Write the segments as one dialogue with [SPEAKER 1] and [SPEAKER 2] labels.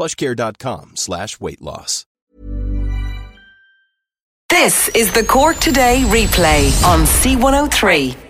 [SPEAKER 1] plushcare.com slash weight loss.
[SPEAKER 2] This is the Cork Today replay on C103.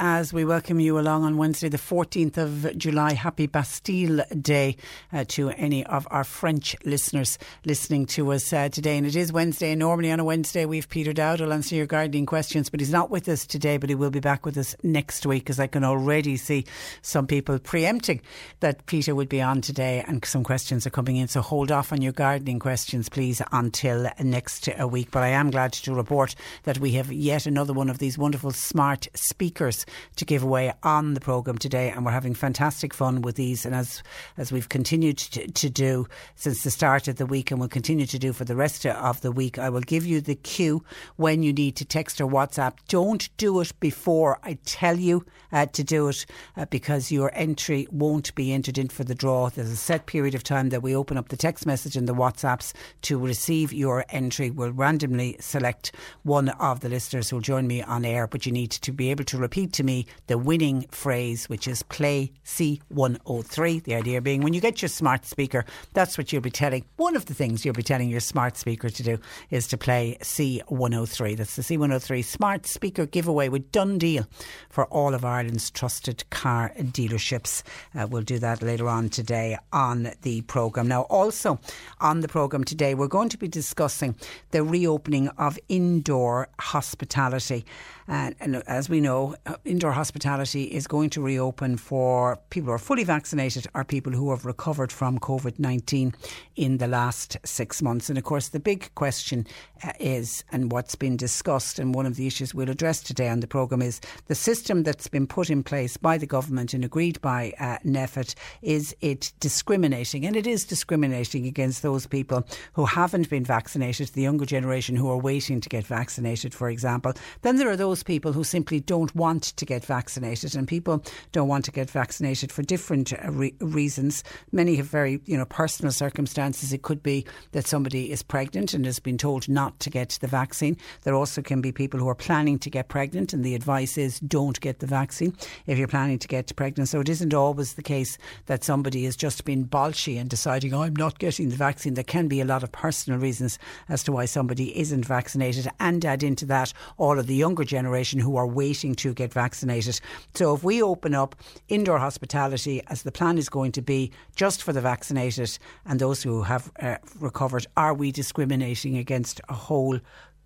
[SPEAKER 3] As we welcome you along on Wednesday, the 14th of July. Happy Bastille Day uh, to any of our French listeners listening to us uh, today. And it is Wednesday, normally on a Wednesday, we've Peter Dowd will answer your gardening questions, but he's not with us today, but he will be back with us next week, as I can already see some people preempting that Peter would be on today, and some questions are coming in. So hold off on your gardening questions, please, until next uh, week. But I am glad to report that we have yet another one of these wonderful smart speakers to give away on the programme today, and we're having fantastic fun with these. And as as we've continued to, to do since the start of the week, and will continue to do for the rest of the week, I will give you the cue when you need to text or WhatsApp. Don't do it before I tell you uh, to do it, uh, because your entry won't be entered in for the draw. There's a set period of time that we open up the text message and the WhatsApps to receive your entry. We'll randomly select one of the listeners who'll join me on air, but you need to be able to repeat to me the winning phrase, which is play C103. The idea being when you get your smart speaker, that's what you'll be telling. One of the things you'll be telling your smart speaker to do is to play C103. That's the C103 smart speaker giveaway with DoneDeal for all of Ireland's trusted car dealerships. Uh, we'll do that later on today on the programme. Now, also on the programme today, we're going to be discussing the reopening of indoor hospitality. And, and as we know, uh, indoor hospitality is going to reopen for people who are fully vaccinated or people who have recovered from COVID 19 in the last six months. And of course, the big question uh, is, and what's been discussed, and one of the issues we'll address today on the programme is the system that's been put in place by the government and agreed by uh, NPHET, is it discriminating? And it is discriminating against those people who haven't been vaccinated, the younger generation who are waiting to get vaccinated, for example. Then there are those people who simply don't want to get vaccinated, and people don't want to get vaccinated for different uh, re- reasons. Many have very, you know, personal circumstances. It could be that somebody is pregnant and has been told not to get the vaccine. There also can be people who are planning to get pregnant, and the advice is don't get the vaccine if you're planning to get pregnant. So it isn't always the case that somebody has just been bolshy and deciding, oh, I'm not getting the vaccine. There can be a lot of personal reasons as to why somebody isn't vaccinated, and add into that all of the younger generation who are waiting to get vaccinated. So if we open up indoor hospitality as the plan is going to be just for the vaccinated and those who have uh, recovered, are we discriminating against a whole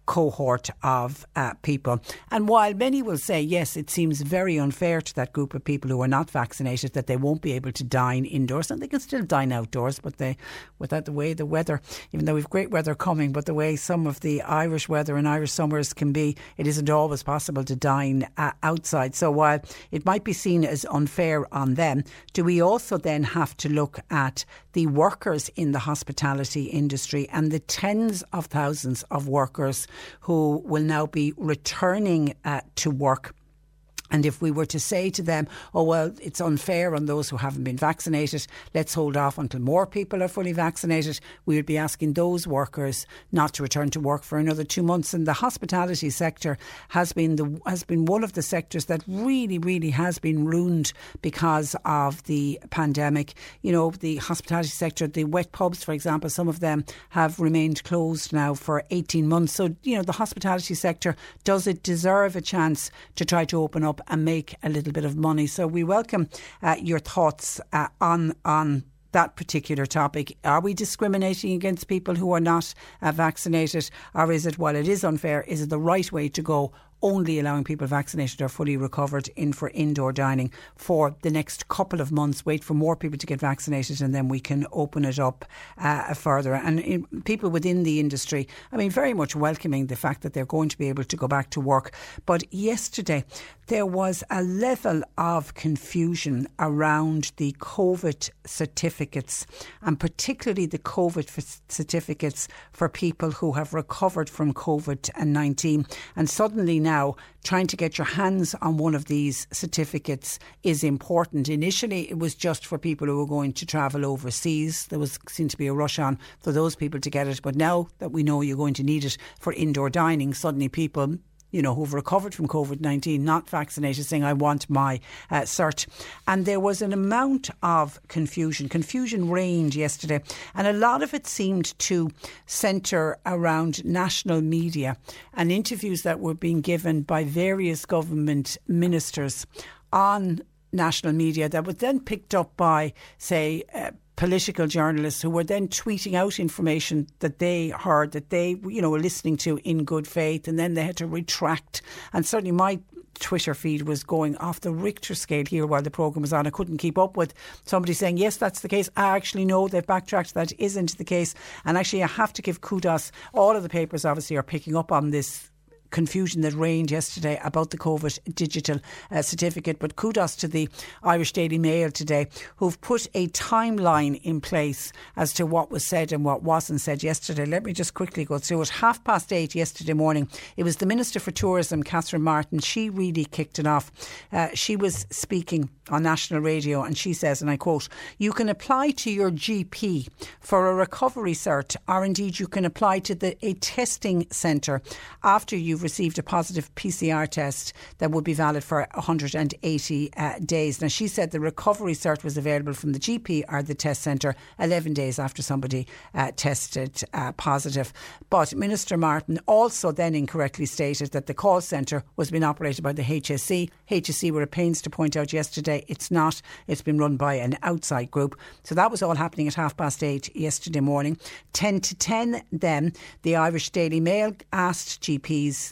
[SPEAKER 3] cohort of uh, people. And while many will say, yes, it seems very unfair to that group of people who are not vaccinated that they won't be able to dine indoors, and they can still dine outdoors, but they, without the way the weather, even though we've great weather coming, but the way some of the Irish weather and Irish summers can be, it isn't always possible to dine uh, outside. So while it might be seen as unfair on them, do we also then have to look at the workers in the hospitality industry and the tens of thousands of workers who will now be returning uh, to work and if we were to say to them, oh, well, it's unfair on those who haven't been vaccinated, let's hold off until more people are fully vaccinated, we would be asking those workers not to return to work for another two months. And the hospitality sector has been the has been one of the sectors that really, really has been ruined because of the pandemic. You know, the hospitality sector, the wet pubs, for example, some of them have remained closed now for 18 months. So, you know, the hospitality sector, does it deserve a chance to try to open up and make a little bit of money. So we welcome uh, your thoughts uh, on on that particular topic. Are we discriminating against people who are not uh, vaccinated? Or is it, while it is unfair, is it the right way to go? Only allowing people vaccinated or fully recovered in for indoor dining for the next couple of months. Wait for more people to get vaccinated and then we can open it up uh, further. And in, people within the industry, I mean, very much welcoming the fact that they're going to be able to go back to work. But yesterday, there was a level of confusion around the COVID certificates and particularly the COVID certificates for people who have recovered from COVID 19. And suddenly now, now trying to get your hands on one of these certificates is important. Initially, it was just for people who were going to travel overseas. There was seemed to be a rush on for those people to get it. But now that we know you're going to need it for indoor dining, suddenly people you know, who've recovered from COVID 19, not vaccinated, saying, I want my uh, cert. And there was an amount of confusion. Confusion reigned yesterday, and a lot of it seemed to centre around national media and interviews that were being given by various government ministers on national media that was then picked up by, say, uh, political journalists who were then tweeting out information that they heard that they you know were listening to in good faith and then they had to retract and certainly my Twitter feed was going off the Richter scale here while the programme was on. I couldn't keep up with somebody saying, yes, that's the case. I actually know they've backtracked. That isn't the case. And actually, I have to give kudos. All of the papers obviously are picking up on this confusion that reigned yesterday about the COVID digital uh, certificate. But kudos to the Irish Daily Mail today, who've put a timeline in place as to what was said and what wasn't said yesterday. Let me just quickly go through it. Half past eight yesterday morning, it was the Minister for Tourism, Catherine Martin. She really kicked it off. Uh, she was speaking on national radio and she says, and I quote, You can apply to your GP for a recovery cert, or indeed you can apply to the, a testing centre after you've received a positive PCR test that would be valid for 180 uh, days. Now, she said the recovery cert was available from the GP or the test centre 11 days after somebody uh, tested uh, positive. But Minister Martin also then incorrectly stated that the call centre was being operated by the HSC. HSE were at pains to point out yesterday it's not. It's been run by an outside group. So that was all happening at half past eight yesterday morning. 10 to 10 then, the Irish Daily Mail asked GPs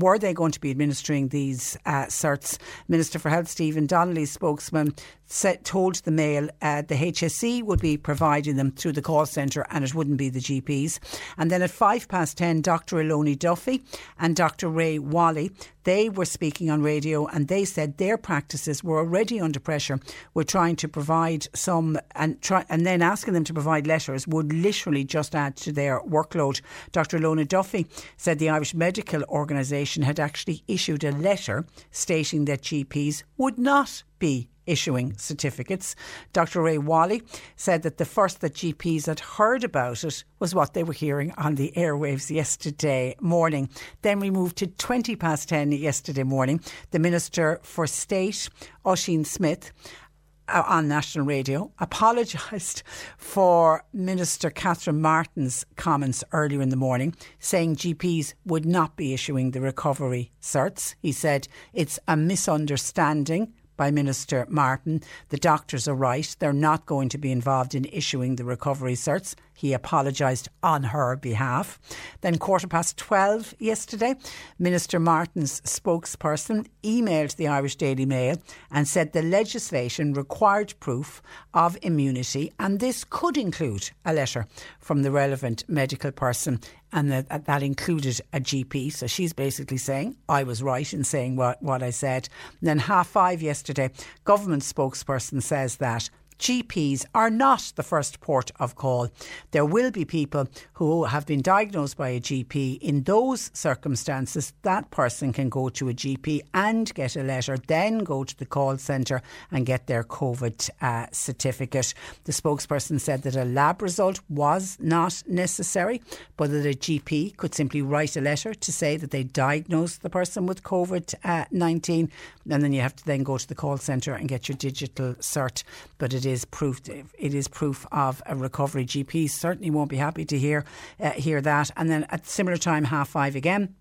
[SPEAKER 3] were they going to be administering these uh, certs? Minister for Health Stephen Donnelly's spokesman said, told the Mail uh, the HSE would be providing them through the call centre and it wouldn't be the GPs. And then at five past ten, Dr. Elodie Duffy and Dr. Ray Walley, they were speaking on radio and they said their practices were already under pressure. We're trying to provide some and try and then asking them to provide letters would literally just add to their workload. Dr. Elodie Duffy said the Irish Medical Organisation had actually issued a letter stating that GPs would not be issuing certificates. Dr. Ray Walley said that the first that GPs had heard about it was what they were hearing on the airwaves yesterday morning. Then we moved to 20 past 10 yesterday morning. The Minister for State, Ossian Smyth, Uh, on national radio apologised for Minister Catherine Martin's comments earlier in the morning, saying GPs would not be issuing the recovery certs. He said it's a misunderstanding by Minister Martin. The doctors are right. They're not going to be involved in issuing the recovery certs. He apologised on her behalf. Then, quarter past 12 yesterday, Minister Martin's spokesperson emailed the Irish Daily Mail and said the legislation required proof of immunity, and this could include a letter from the relevant medical person and that, that included a GP. So she's basically saying, I was right in saying what, what I said. And then half five yesterday, government spokesperson says that GPs are not the first port of call. There will be people who have been diagnosed by a GP. In those circumstances, that person can go to a GP and get a letter, then go to the call centre and get their COVID uh, certificate. The spokesperson said that a lab result was not necessary, but that a GP could simply write a letter to say that they diagnosed the person with COVID uh, 19, and then you have to then go to the call centre and get your digital cert. But it is proof. It is proof of a recovery. GPs certainly won't be happy to hear uh, hear that. And then at similar time, half five again,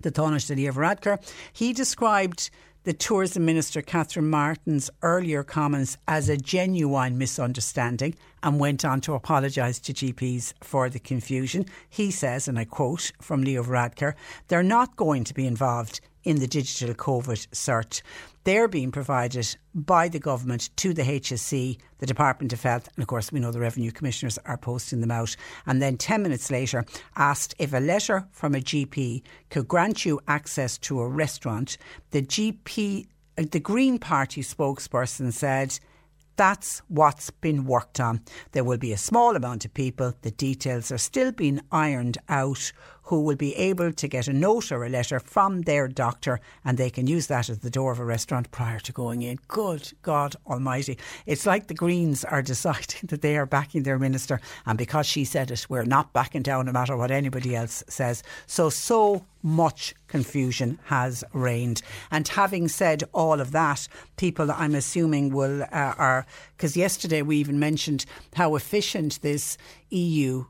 [SPEAKER 3] the Taoiseach of Varadkar, he described the Tourism Minister Catherine Martin's earlier comments as a genuine misunderstanding and went on to apologise to GPs for the confusion. He says, and I quote from Leo Varadkar, they're not going to be involved in the digital COVID cert. They're being provided by the government to the HSE, the Department of Health, and of course, we know the Revenue Commissioners are posting them out. And then 10 minutes later, asked if a letter from a GP could grant you access to a restaurant. The GP, uh, the Green Party spokesperson said, that's what's been worked on. There will be a small amount of people. The details are still being ironed out who will be able to get a note or a letter from their doctor and they can use that at the door of a restaurant prior to going in. Good God Almighty. It's like the Greens are deciding that they are backing their minister and because she said it, we're not backing down no matter what anybody else says. So, so much confusion has reigned. And having said all of that, people I'm assuming will uh, are because yesterday we even mentioned how efficient this EU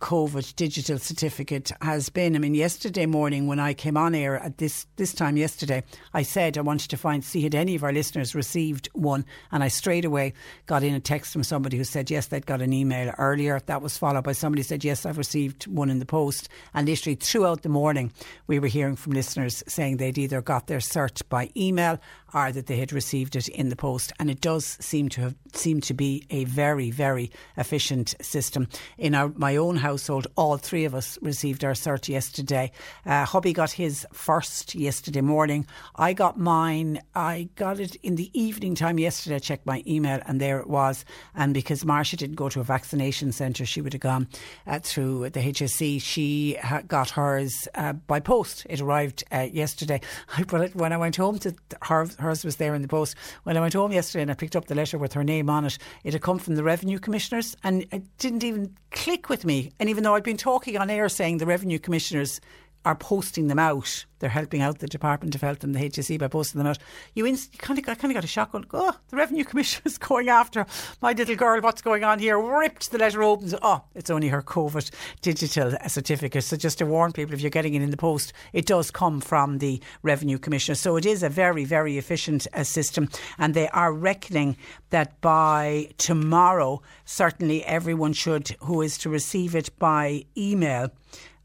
[SPEAKER 3] COVID digital certificate has been. I mean, yesterday morning when I came on air at this this time yesterday, I said I wanted to find see had any of our listeners received one, and I straight away got in a text from somebody who said yes, they'd got an email earlier. That was followed by somebody said yes, I've received one in the post, and literally throughout the morning we were hearing from listeners saying they'd either got their cert by email or that they had received it in the post, and it does seem to have seemed to be a very very efficient system in our my own house household, all three of us received our cert yesterday. Uh, hubby got his first yesterday morning. I got mine. I got it in the evening time yesterday. I checked my email and there it was. And because Marcia didn't go to a vaccination centre, she would have gone uh, through the HSE. She got hers uh, by post. It arrived uh, yesterday. I put it when I went home to her, hers was there in the post. When I went home yesterday and I picked up the letter with her name on it, it had come from the revenue commissioners and it didn't even click with me. And even though I'd been talking on air saying the revenue commissioners are posting them out. They're helping out the Department of Health and the HSE by posting them out. You, inst- you kind of, I kind of got a shock. Going, oh, the Revenue Commissioner is going after my little girl. What's going on here? Ripped the letter open. Oh, it's only her COVID digital certificate. So just to warn people, if you're getting it in the post, it does come from the Revenue Commissioner. So it is a very, very efficient uh, system, and they are reckoning that by tomorrow, certainly everyone should who is to receive it by email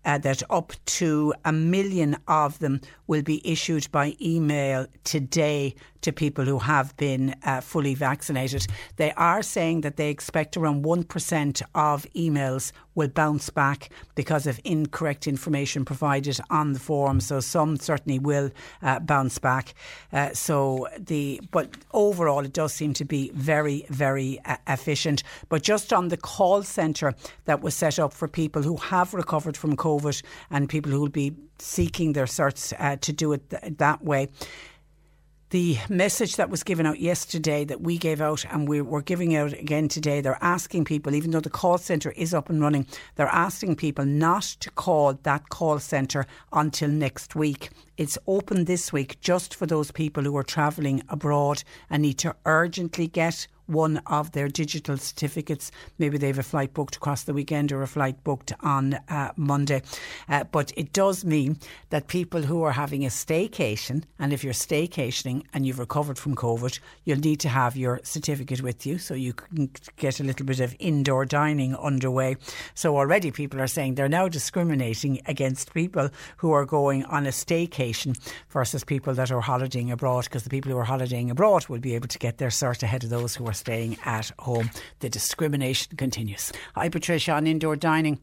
[SPEAKER 3] uh, that up to a million of them will be issued by email today to people who have been uh, fully vaccinated. They are saying that they expect around 1% of emails will bounce back because of incorrect information provided on the form. So some certainly will uh, bounce back. Uh, so the but overall, it does seem to be very, very uh, efficient. But just on the call centre that was set up for people who have recovered from COVID and people who will be seeking their certs uh, to do it th- that way the message that was given out yesterday that we gave out and we, we're giving out again today, they're asking people, even though the call centre is up and running, they're asking people not to call that call centre until next week. It's open this week just for those people who are travelling abroad and need to urgently get one of their digital certificates. Maybe they have a flight booked across the weekend or a flight booked on uh, Monday. Uh, but it does mean that people who are having a staycation, and if you're staycationing and you've recovered from COVID, you'll need to have your certificate with you so you can get a little bit of indoor dining underway. So already people are saying they're now discriminating against people who are going on a staycation versus people that are holidaying abroad because the people who are holidaying abroad will be able to get their cert ahead of those who are staying at home. The discrimination continues. Hi, Patricia, on indoor dining.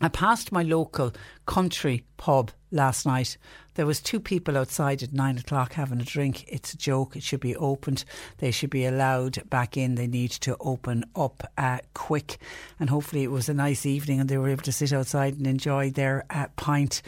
[SPEAKER 3] I passed my local country pub last night. There was two people outside at nine o'clock having a drink. It's a joke. It should be opened. They should be allowed back in. They need to open up uh, quick. And hopefully it was a nice evening and they were able to sit outside and enjoy their uh, pint.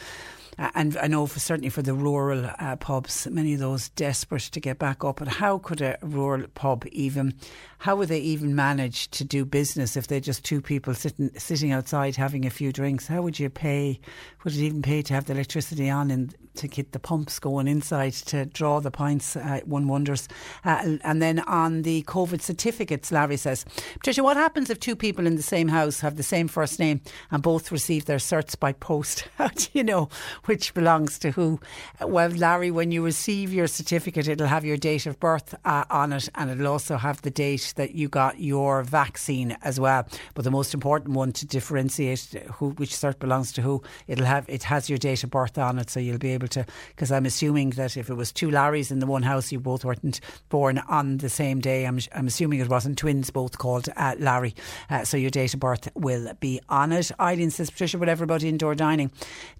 [SPEAKER 3] And I know for certainly for the rural uh, pubs, many of those desperate to get back up. But how could a rural pub even? How would they even manage to do business if they're just two people sitting sitting outside having a few drinks? How would you pay? Would it even pay to have the electricity on and to get the pumps going inside to draw the pints? Uh, one wonders. Uh, and then on the COVID certificates, Larry says, Patricia, what happens if two people in the same house have the same first name and both receive their certs by post? How do you know which belongs to who. Well, Larry, when you receive your certificate, it'll have your date of birth uh, on it and it'll also have the date that you got your vaccine as well. But the most important one to differentiate who which cert belongs to who, it'll have it has your date of birth on it, so you'll be able to. Because I'm assuming that if it was two Larrys in the one house, you both weren't born on the same day. I'm, I'm assuming it wasn't twins both called uh, Larry. Uh, so your date of birth will be on it. Eileen says, Patricia, whatever about indoor dining.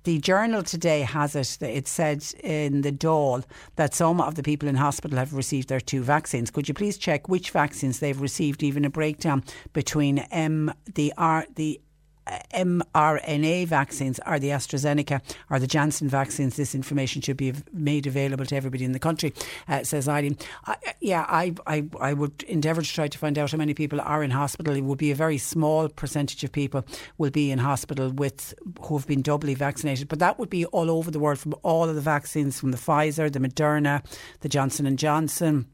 [SPEAKER 3] The journal today has it, that it said in the Dáil that some of the people in hospital have received their two vaccines. Could you please check which vaccines they've received, even a breakdown between M, the R, the mRNA vaccines are the AstraZeneca or the Janssen vaccines. This information should be made available to everybody in the country, uh, says Eileen. Uh, yeah, I, I, I would endeavour to try to find out how many people are in hospital. It would be a very small percentage of people will be in hospital with who have been doubly vaccinated, but that would be all over the world from all of the vaccines from the Pfizer, the Moderna, the Johnson and Johnson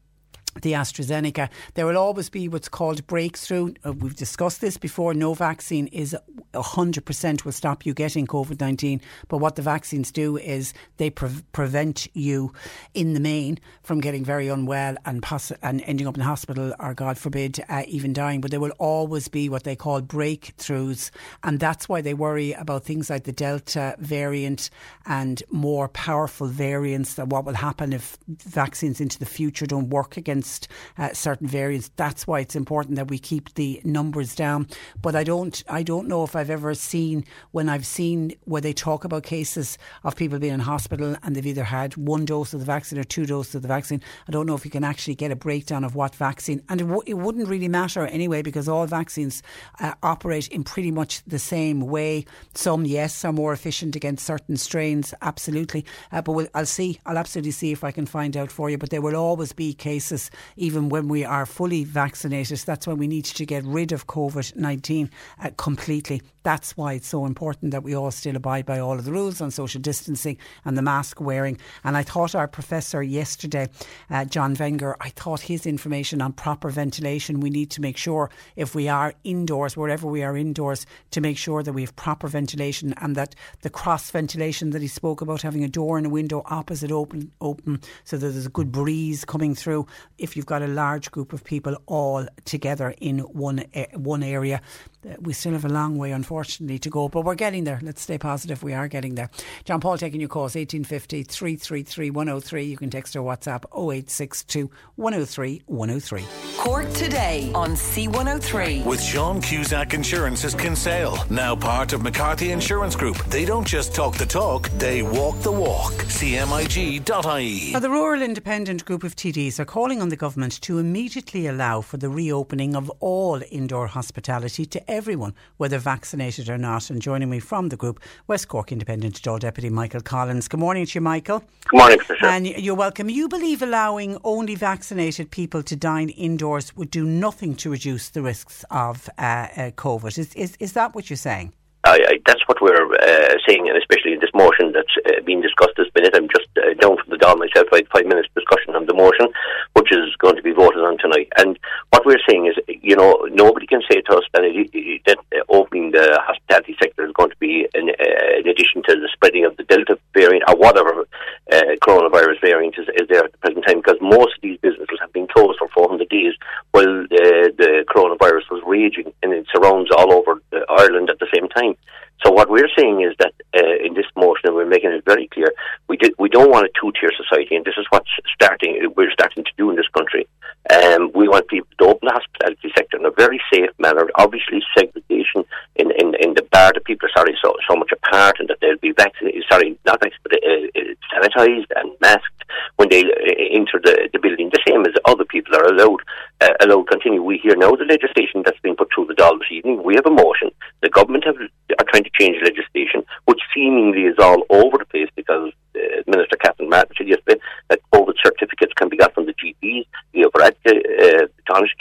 [SPEAKER 3] the AstraZeneca. There will always be what's called breakthrough. Uh, we've discussed this before. No vaccine is 100% will stop you getting COVID 19. But what the vaccines do is they pre- prevent you, in the main, from getting very unwell and, poss- and ending up in hospital or, God forbid, uh, even dying. But there will always be what they call breakthroughs. And that's why they worry about things like the Delta variant and more powerful variants. That what will happen if vaccines into the future don't work against against uh, certain variants. That's why it's important that we keep the numbers down. But I don't, I don't know if I've ever seen when I've seen where they talk about cases of people being in hospital and they've either had one dose of the vaccine or two doses of the vaccine. I don't know if you can actually get a breakdown of what vaccine, and it, w- it wouldn't really matter anyway because all vaccines uh, operate in pretty much the same way. Some, yes, are more efficient against certain strains, absolutely. Uh, but we'll, I'll see, I'll absolutely see if I can find out for you. But there will always be cases even when we are fully vaccinated. That's when we need to get rid of COVID 19 uh, completely. That's why it's so important that we all still abide by all of the rules on social distancing and the mask wearing. And I thought our professor yesterday, uh, John Wenger, I thought his information on proper ventilation, we need to make sure if we are indoors, wherever we are indoors, to make sure that we have proper ventilation and that the cross ventilation that he spoke about, having a door and a window opposite open, open so that there's a good breeze coming through. If you've got a large group of people all together in one, uh, one area, Uh, we still have a long way, unfortunately, to go, but we're getting there. Let's stay positive. We are getting there. John Paul taking your calls 1850 333 103. You can text or WhatsApp 0862 103 103.
[SPEAKER 2] Cork today on C103.
[SPEAKER 4] With John Cusack Insurance's Kinsale, now part of McCarthy Insurance Group. They don't just talk the talk, they walk the walk. CMIG.ie.
[SPEAKER 3] Now, the Rural Independent Group of TDs are calling on the government to immediately allow for the reopening of all indoor hospitality to everyone, whether vaccinated or not. And joining me from the group, West Cork Independent Dáil Deputy Michael Collins. Good morning to you, Michael.
[SPEAKER 5] Good morning, Patricia.
[SPEAKER 3] And you're welcome. You believe allowing only vaccinated people to dine indoors would do nothing to reduce the risks of uh, uh, COVID. Is, is, is that what you're saying?
[SPEAKER 5] I, I, that's what we're uh, saying, and especially in this motion that's uh, being discussed this minute. I'm just uh, down from the Dáil myself. I five minutes discussion on the motion, which is going to be voted on tonight. And what we're saying is, you know, nobody can say to us that, it, that uh, opening the hospitality sector is going to be in, uh, in, addition to the spreading of the Delta variant or whatever uh, coronavirus variant is, is, there at the present time, because most of these businesses have been closed for 400 days while the coronavirus was raging in its surrounds all over Ireland at the same time. So what we're saying is that uh, in this motion, and we're making it very clear, we did, we don't want a two-tier society, and this is what's starting. We're starting to do in this country. Um, we want people to open the hospitality sector in a very safe manner. Obviously, segregation in, in, in the bar that people are sorry so so much apart, and that they'll be vaccinated. Sorry, not vaccinated, uh, uh, sanitized and masked when they uh, enter the, the building. The same as other people are allowed uh, allowed continue. We hear now the legislation that's been put through the Dáil this evening. We have a motion. The government have, are trying to change legislation, which seemingly is all over the place because uh, Minister Catherine Martin said yesterday that COVID certificates can be got from the GPs. Leo Varadkar, uh,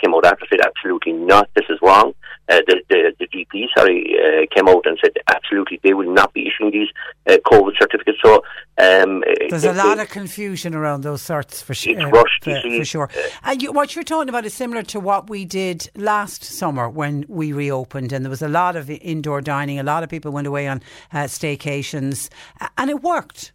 [SPEAKER 5] came out after said absolutely not. This is wrong. Uh, the, the, the GP, sorry, uh, came out and said absolutely they will not be issuing these uh, COVID certificates. So um,
[SPEAKER 3] there's a lot of confusion around those sorts for,
[SPEAKER 5] it's uh, rushed,
[SPEAKER 3] for, for sure. Uh, you, what you're talking about is similar to what we did last summer when we reopened, and there was a lot of indoor dining. A lot of people went away on uh, staycations, and it worked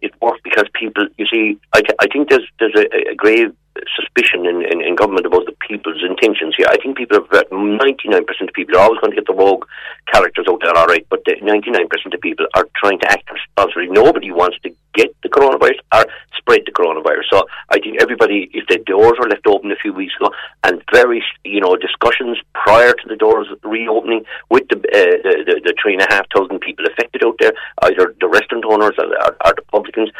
[SPEAKER 5] it worked because people, you see, I, th- I think there's there's a, a grave suspicion in, in, in, government about the people's intentions here. I think people are 99% uh, of people are always going to get the rogue characters out there, all right, but the 99% of people are trying to act responsibly. Nobody wants to get the coronavirus or spread the coronavirus. So I think everybody, if the doors were left open a few weeks ago and very, you know, discussions prior to the doors reopening with the, uh, the, the, the three and a half thousand people affected out there, either the restaurant owners or, or, or the publicans,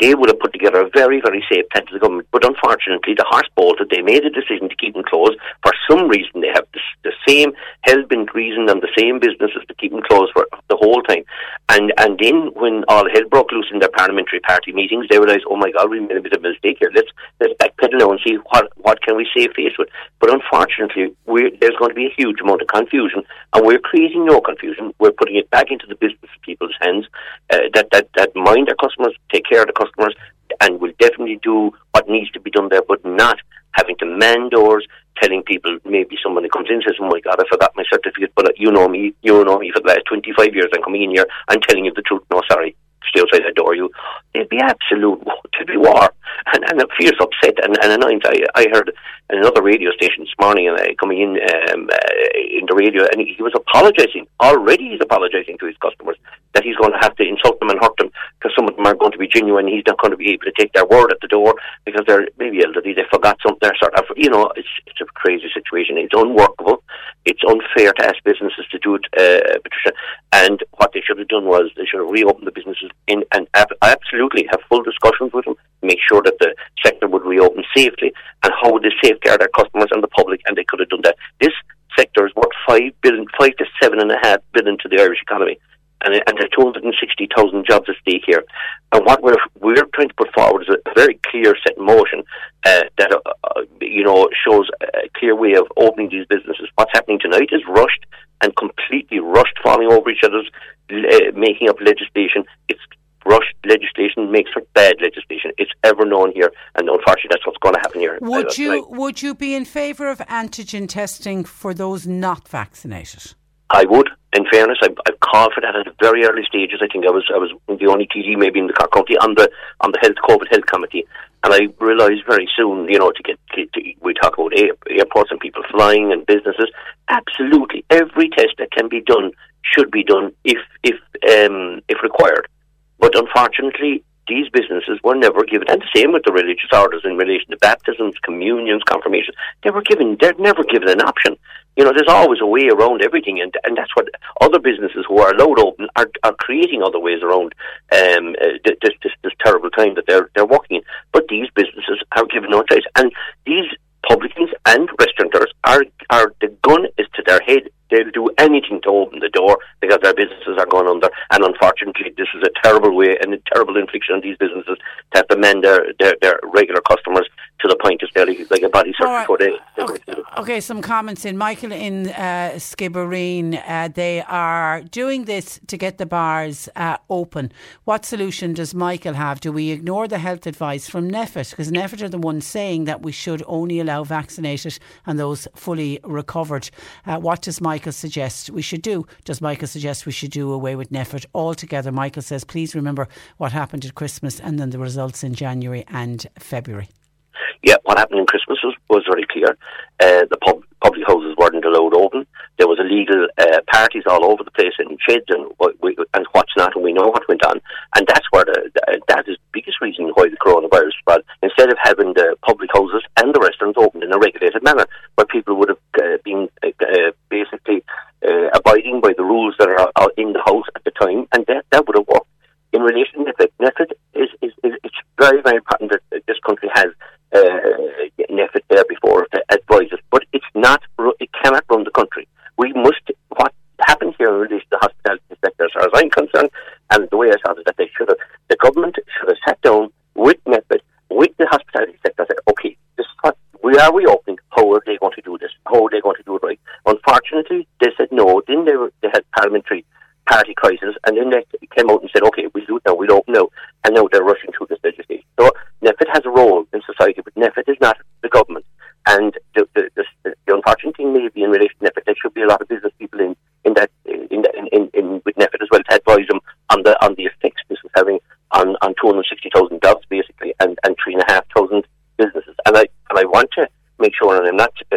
[SPEAKER 5] they would have put together a very, very safe plan to the government. But unfortunately, the horse bolted. They made a decision to keep them closed. For some reason, they have the, the same hell-bent reason and the same businesses to keep them closed for the whole time. And and then when all hell broke loose in their parliamentary party meetings, they realised, oh my God, we made a bit of a mistake here. Let's let's backpedal now and see what what can we save face with. But unfortunately, there's going to be a huge amount of confusion, and we're creating no confusion. We're putting it back into the business people's hands uh, that that that mind their customers, take care of the customers, and will definitely do what needs to be done there, but not having to man doors, telling people maybe somebody comes in says, "Oh my God, I forgot my certificate," but uh, you know me, you know me for the last twenty five years. I'm coming in here, I'm telling you the truth. No, sorry, stay outside that door. You, it'd be absolute, it'd be war, and and a fierce upset and, and annoyance. I I heard another radio station this morning, and uh, coming in um, uh, in the radio, and he, he was apologising. Already, he's apologising to his customers that he's going to have to insult them and hurt them because some of them are going to be genuine. He's not going to be able to take their word at the door because they're maybe elderly. They forgot something. Sort of, you know, it's it's a crazy situation. It's unworkable. It's unfair to ask businesses to do it, uh, Patricia. And what they should have done was they should have reopened the businesses in and ab- absolutely have full discussions with them, make sure that the sector would reopen safely, and how would they safeguard their customers and the public. And they could have done that. This sector is worth five billion, five to seven and a half billion to the Irish economy and, and there's 260,000 jobs at stake here. And what we're we're trying to put forward is a very clear set motion uh, that uh, uh, you know shows a clear way of opening these businesses. What's happening tonight is rushed and completely rushed, falling over each other's, uh, making up legislation. It's rushed legislation makes for bad legislation. It's ever known here, and unfortunately, that's what's going to happen here.
[SPEAKER 3] Would uh, you would you be in favour of antigen testing for those not vaccinated?
[SPEAKER 5] I would. In fairness, I've, I've called for that at very early stages. I think I was I was the only TD maybe in the Cork County on the on the health COVID health committee, and I realised very soon, you know, to get to, we talk about airports and people flying and businesses. Absolutely, every test that can be done should be done if if um, if required. But unfortunately, these businesses were never given, and the same with the religious orders in relation to baptisms, communions, confirmations. They were given, they're never given an option. You know, there's always a way around everything, and and that's what other businesses who are allowed open are, are creating other ways around um, uh, this, this this terrible time that they're they're working in. But these businesses are given no choice, and these publicans and restaurateurs are are the gun is to their head they'll do anything to open the door because their businesses are going under. And unfortunately, this is a terrible way and a terrible infliction on these businesses to have to mend their, their, their regular customers to the point of nearly like a body search right. before they.
[SPEAKER 3] Okay. okay, some comments in Michael in uh, Skibbereen. Uh, they are doing this to get the bars uh, open. What solution does Michael have? Do we ignore the health advice from NPHET? Because NPHET are the ones saying that we should only allow vaccinated and those fully recovered. Uh, what does Michael Michael suggest we should do? Does Michael suggest we should do away with NPHET altogether? Michael says, please remember what happened at Christmas and then the results in January and February.
[SPEAKER 5] Yeah, what happened in Christmas was, was very clear. Uh, the pub, public houses weren't allowed open. There was illegal uh, parties all over the place in sheds and and what's not, and we know what went on. And that's where the, the that is the biggest reason why the coronavirus spread. Instead of having the public houses and the restaurants opened in a regulated manner, where people would have uh, been uh, uh basically uh, abiding by the rules that are, are in the house at the time, and that that would have worked. In relation to NPHET, NPHET is, is, is it's very very important that this country has uh, NPHET there before to advise us, but it's not. It cannot run the country. We must. What happened here in relation to the hospitality sector, as far as I'm concerned, and the way I saw it, that they should have, the government should have sat down with NPHET, with the hospitality sector, said, okay, this is what we are reopening. How are they going to do this? How are they going to do it right? Unfortunately, they said no. Then they were, they had parliamentary party NET came out and said, okay, we'll do it now, we'll open now, and now they're rushing through this legislation. So NPHET has a role in society, but NPHET is not the government. And the, the, the, the unfortunate thing may be in relation to NPHET, there should be a lot of business people in, in that in, that, in, in, in with NPHET as well to advise them on the on the effects this is having on, on 260,000 jobs basically and, and 3,500 businesses. And I and I want to make sure, and I'm not uh,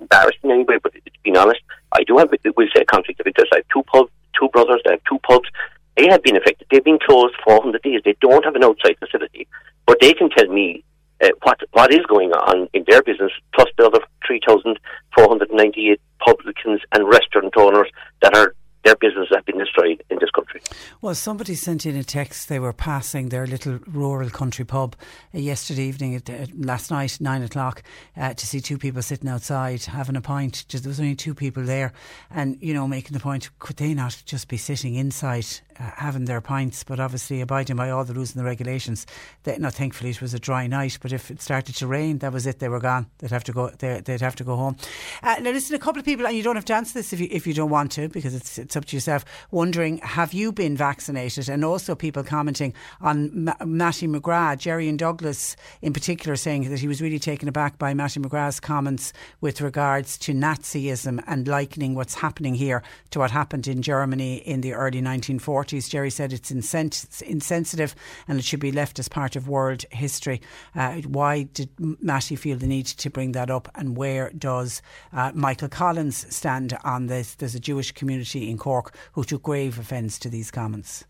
[SPEAKER 5] embarrassed in any way, but being honest, I do have, we'll say, a conflict of interest. I have two pubs, two brothers, I have two pubs. They have been affected. They've been closed for 100 days. They don't have an outside facility, but they can tell me uh, what what is going on in their business, plus the other 3,498 publicans and restaurant owners that are their business have been destroyed in this country.
[SPEAKER 3] Well, somebody sent in a text. They were passing their little rural country pub uh, yesterday evening, at, uh, last night, nine o'clock, uh, to see two people sitting outside having a pint. Just there was only two people there, and you know, making the point: could they not just be sitting inside uh, having their pints, but obviously abiding by all the rules and the regulations? They, now, thankfully, it was a dry night, but if it started to rain, that was it. They were gone. They'd have to go. They'd have to go home. Uh, now, listen, a couple of people, and you don't have to answer this if you if you don't want to, because it's it's up to yourself, wondering have you been vaccinated? And also people commenting on M- Mattie McGrath, Jerry and Douglas in particular, saying that he was really taken aback by Mattie McGrath's comments with regards to Nazism and likening what's happening here to what happened in Germany in the early 1940s. Jerry said it's insens- insensitive and it should be left as part of world history. Uh, why did Mattie feel the need to bring that up and where does uh, Michael Collins stand on this? There's a Jewish community in Cork who took grave offence to these comments.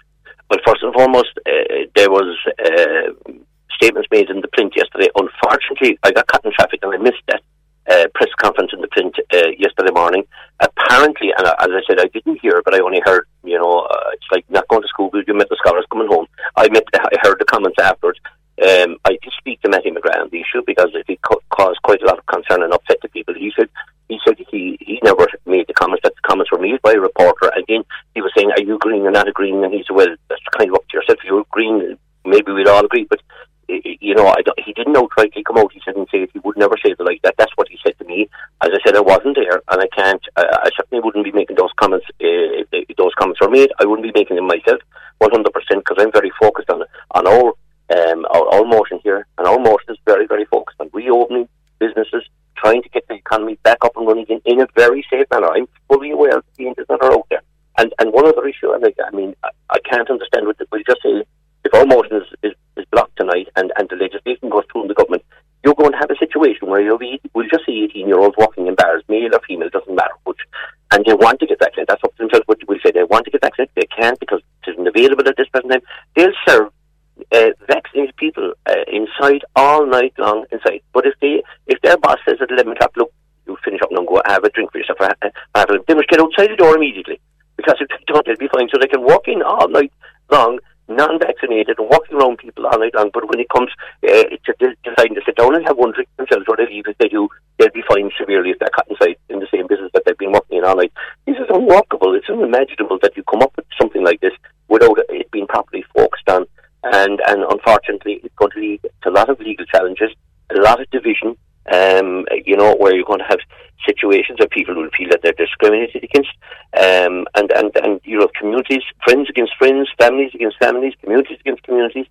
[SPEAKER 5] Well, first and foremost, uh, there was uh, statements made in the print yesterday. Unfortunately, I got caught in traffic and I missed that uh, press conference in the print uh, yesterday morning. Apparently, and as I said, I didn't hear, but I only heard. You know, uh, it's like not going to school, but you met the scholars coming home. I met, I heard the comments afterwards. Um, I did speak to Mattie McGrath on the issue because it caused quite a lot of concern and upset to people. He said he said he he never made the comments that the comments were made by a reporter. Again, he was saying, "Are you agreeing or not agreeing?" And he said, "Well, that's kind of up to yourself. If you're agreeing, maybe we'd all agree." But you know, he didn't outrightly come out. He said and say it. He would never say it like that. That's what he said to me. As I said, I wasn't there, and I can't. I, I certainly wouldn't be making those comments uh, if those comments were made. I wouldn't be making them myself, one hundred percent, because I'm very focused on on our um, our, our motion here, and our motion is very, very focused on reopening businesses, trying to get the economy back up and running in, in a very safe manner. I'm fully aware of the dangers that are out there. And and one other issue, I, I mean, I, I can't understand what we just say. If our motion is, is, is blocked tonight and, and the legislation goes through in the government, you're going to have a situation where you'll be, we'll just see 18 year olds walking in bars, male or female, doesn't matter which, and they want to get vaccinated. That's up to themselves what we'll say. They want to get vaccinated. They can't because it isn't available at this present time. They'll serve uh, vaccinated people uh, inside all night long inside. But if they if their boss says at eleven o'clock, look, you finish up and go have a drink for yourself, or have they must get outside the door immediately because if they don't, they'll be fine. So they can walk in all night long, non-vaccinated, and walking around people all night long. But when it comes uh, to deciding to sit down and have one drink themselves, or they if they do, they'll be fined severely if they're caught inside in the same business that they've been working in all night. This is unwalkable. It's unimaginable that you come up with something like this without it being properly focused on and and unfortunately, it's going to lead to a lot of legal challenges, a lot of division. Um, you know, where you're going to have situations where people will feel that they're discriminated against, um, and and and you know, communities, friends against friends, families against families, communities against communities.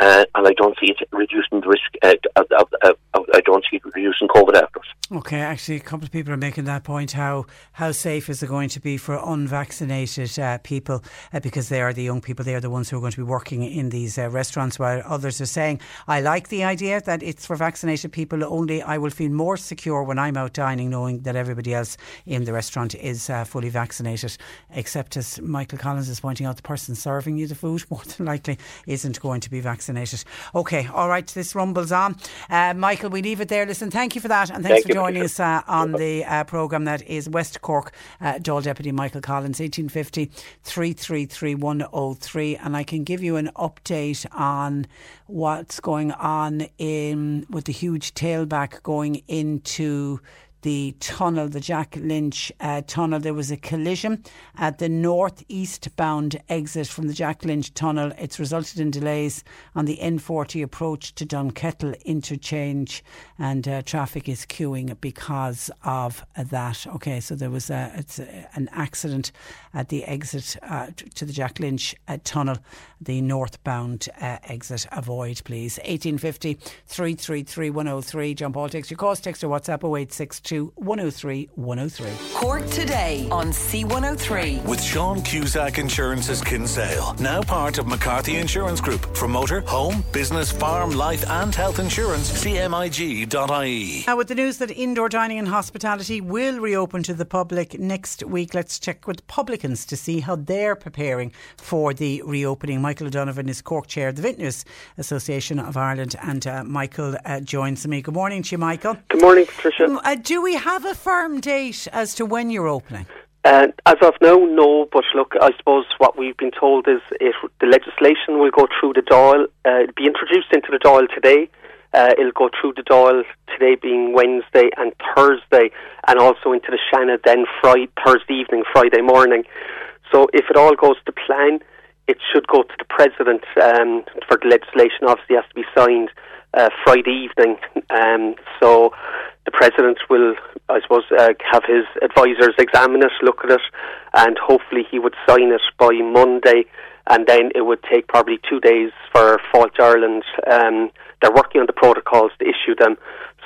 [SPEAKER 5] Uh, and I don't see it reducing the risk. Uh, of, of, of, I don't see it reducing COVID afterwards.
[SPEAKER 3] Okay, actually, a couple of people are making that point. How how safe is it going to be for unvaccinated uh, people uh, because they are the young people, they are the ones who are going to be working in these uh, restaurants. While others are saying, I like the idea that it's for vaccinated people only. I will feel more secure when I'm out dining, knowing that everybody else in the restaurant is uh, fully vaccinated. Except as Michael Collins is pointing out, the person serving you the food more than likely isn't going to be vaccinated. Okay, all right, this rumbles on. Uh, Michael, we leave it there. Listen, thank you for that, and thanks thank for joining us uh, on the uh, programme that is West Cork uh, Deputy Michael Collins, 1850 333 103. And I can give you an update on what's going on in with the huge tailback going into the tunnel, the Jack Lynch uh, tunnel. There was a collision at the northeast bound exit from the Jack Lynch tunnel. It's resulted in delays on the N40 approach to Dunkettle interchange, and uh, traffic is queuing because of that. Okay, so there was a, it's a, an accident at the exit uh, to the Jack Lynch uh, tunnel, the northbound uh, exit. Avoid, please. 1850 333 103. John Paul takes your calls, text or WhatsApp 0862 103 103.
[SPEAKER 2] Cork today on C103.
[SPEAKER 4] With Sean Cusack Insurance's Kinsale, now part of McCarthy Insurance Group. For motor, home, business, farm, life, and health insurance, cmig.ie.
[SPEAKER 3] Now, with the news that indoor dining and hospitality will reopen to the public next week, let's check with publicans to see how they're preparing for the reopening. Michael O'Donovan is Cork Chair of the Vintners Association of Ireland, and uh, Michael uh, joins me. Good morning to you, Michael.
[SPEAKER 6] Good morning, Patricia.
[SPEAKER 3] Um, uh, do we have a firm date as to when you're opening?
[SPEAKER 6] Uh, as of now, no. But look, I suppose what we've been told is if the legislation will go through the Dáil, uh, it'll be introduced into the Dáil today. Uh, it'll go through the Dáil today being Wednesday and Thursday, and also into the Seanad then Friday, Thursday evening, Friday morning. So if it all goes to plan, it should go to the president um, for the legislation. Obviously, has to be signed uh, Friday evening. Um, so the president will, I suppose, uh, have his advisors examine it, look at it, and hopefully he would sign it by Monday. And then it would take probably two days for Fáilte Ireland. Um, they're working on the protocols to issue them.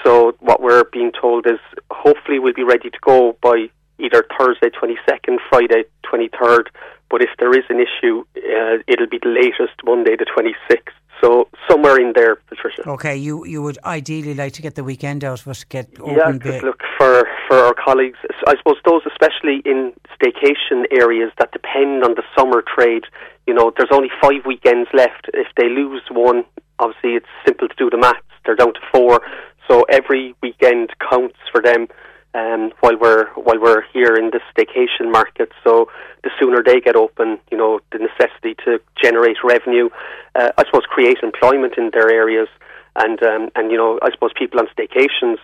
[SPEAKER 6] So what we're being told is hopefully we'll be ready to go by either Thursday 22nd, Friday 23rd. But if there is an issue, uh, it'll be the latest Monday the 26th. So somewhere in there, Patricia.
[SPEAKER 3] Okay, you you would ideally like to get the weekend out of it, get open
[SPEAKER 6] Yeah,
[SPEAKER 3] bit.
[SPEAKER 6] look for for our colleagues, I suppose those especially in staycation areas that depend on the summer trade. You know, there's only five weekends left. If they lose one, obviously it's simple to do the maths. They're down to four, so every weekend counts for them. Um, while we're while we're here in this staycation market, so the sooner they get open, you know, the necessity to generate revenue, uh, I suppose, create employment in their areas, and um, and you know, I suppose people on staycations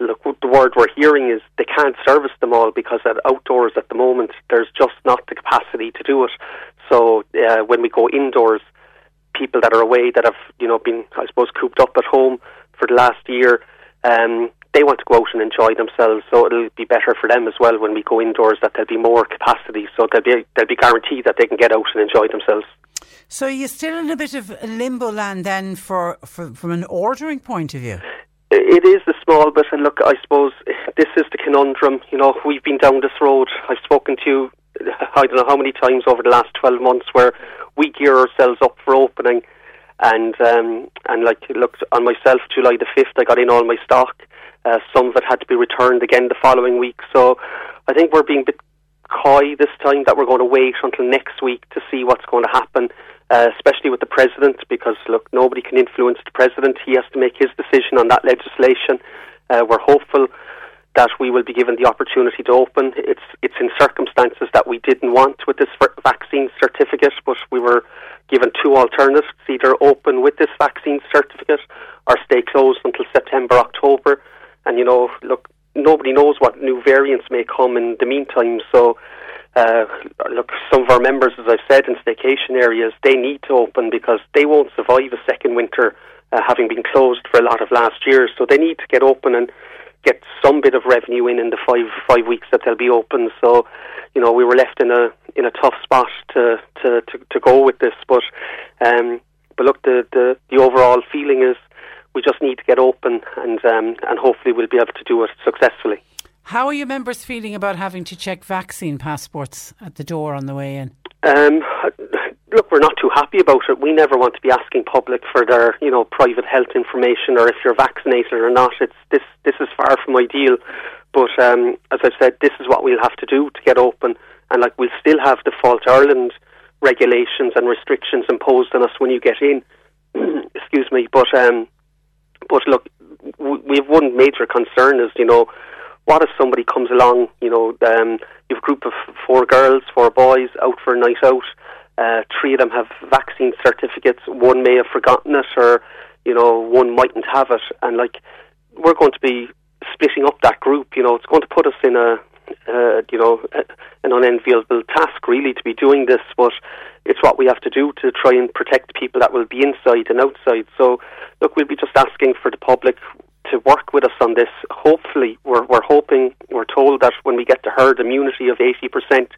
[SPEAKER 6] look, the word we're hearing is they can't service them all because at outdoors at the moment there's just not the capacity to do it. So uh, when we go indoors, people that are away that have you know been I suppose cooped up at home for the last year, um, they want to go out and enjoy themselves. So it'll be better for them as well when we go indoors that there'll be more capacity. So they'll be they'll be guaranteed that they can get out and enjoy themselves.
[SPEAKER 3] So you're still in a bit of limbo land then, for, for from an ordering point of view.
[SPEAKER 6] It is a small bit, and look, I suppose this is the conundrum. You know, we've been down this road. I've spoken to you, I don't know how many times over the last 12 months where we gear ourselves up for opening. And, um, and like, look, on myself, July the 5th, I got in all my stock. Uh, some it had to be returned again the following week. So I think we're being a bit coy this time that we're going to wait until next week to see what's going to happen, uh, especially with the president, because look, nobody can influence the president. He has to make his decision on that legislation. Uh, we're hopeful that we will be given the opportunity to open. It's it's in circumstances that we didn't want with this vaccine certificate, but we were given two alternatives: either open with this vaccine certificate or stay closed until September, October. And you know, look, nobody knows what new variants may come in the meantime. So, uh, look, some of our members, as I've said, in staycation areas, they need to open because they won't survive a second winter, uh, having been closed for a lot of last year. So they need to get open and get some bit of revenue in in the five five weeks that they'll be open. So, you know, we were left in a in a tough spot to to to, to go with this. But, um, but look, the, the the overall feeling is we just need to get open and um, and hopefully we'll be able to do it successfully.
[SPEAKER 3] How are your members feeling about having to check vaccine passports at the door on the way in?
[SPEAKER 6] Um, look, we're not too happy about it. We never want to be asking public for their, you know, private health information or if you're vaccinated or not. It's this. This is far from ideal. But um, as I've said, this is what we'll have to do to get open. And like we'll still have the Fáilte Ireland regulations and restrictions imposed on us when you get in. Excuse me, but um, but look, we have one major concern is you know what if somebody comes along, you know, um, you have a group of four girls, four boys out for a night out. Uh, three of them have vaccine certificates. One may have forgotten it, or you know, one mightn't have it. And like, we're going to be splitting up that group, you know, it's going to put us in a, uh, you know, an unenviable task really to be doing this, but it's what we have to do to try and protect people that will be inside and outside. So, look, we'll be just asking for the public to work with us on this. Hopefully, we're, we're hoping, we're told that when we get to herd immunity of 80%,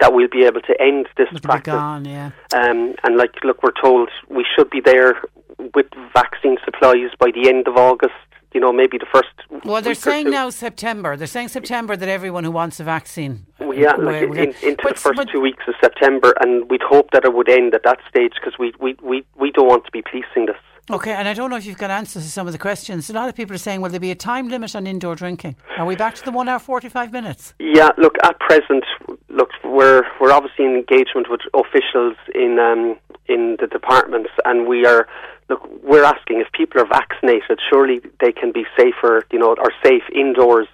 [SPEAKER 6] that we'll be able to end this
[SPEAKER 3] It'll
[SPEAKER 6] practice.
[SPEAKER 3] gone, yeah.
[SPEAKER 6] Um, and like, look, we're told we should be there with vaccine supplies by the end of August. You know, maybe the first.
[SPEAKER 3] Well, they're saying now September. They're saying September that everyone who wants a vaccine.
[SPEAKER 6] Well, yeah,
[SPEAKER 3] uh,
[SPEAKER 6] like in, into
[SPEAKER 3] but-
[SPEAKER 6] the first
[SPEAKER 3] but-
[SPEAKER 6] two weeks of September, and we'd hope that it would end at that stage because we, we, we, we don't want to be policing this.
[SPEAKER 3] Okay, and I don't know if you've got answers to some of the questions. A lot of people are saying, will there be a time limit on indoor drinking? Are we back to the one hour, 45 minutes?
[SPEAKER 6] Yeah, look, at present, look, we're we're obviously in engagement with officials in um, in the departments, and we are look, we're asking if people are vaccinated, surely they can be safer, you know, or safe indoors.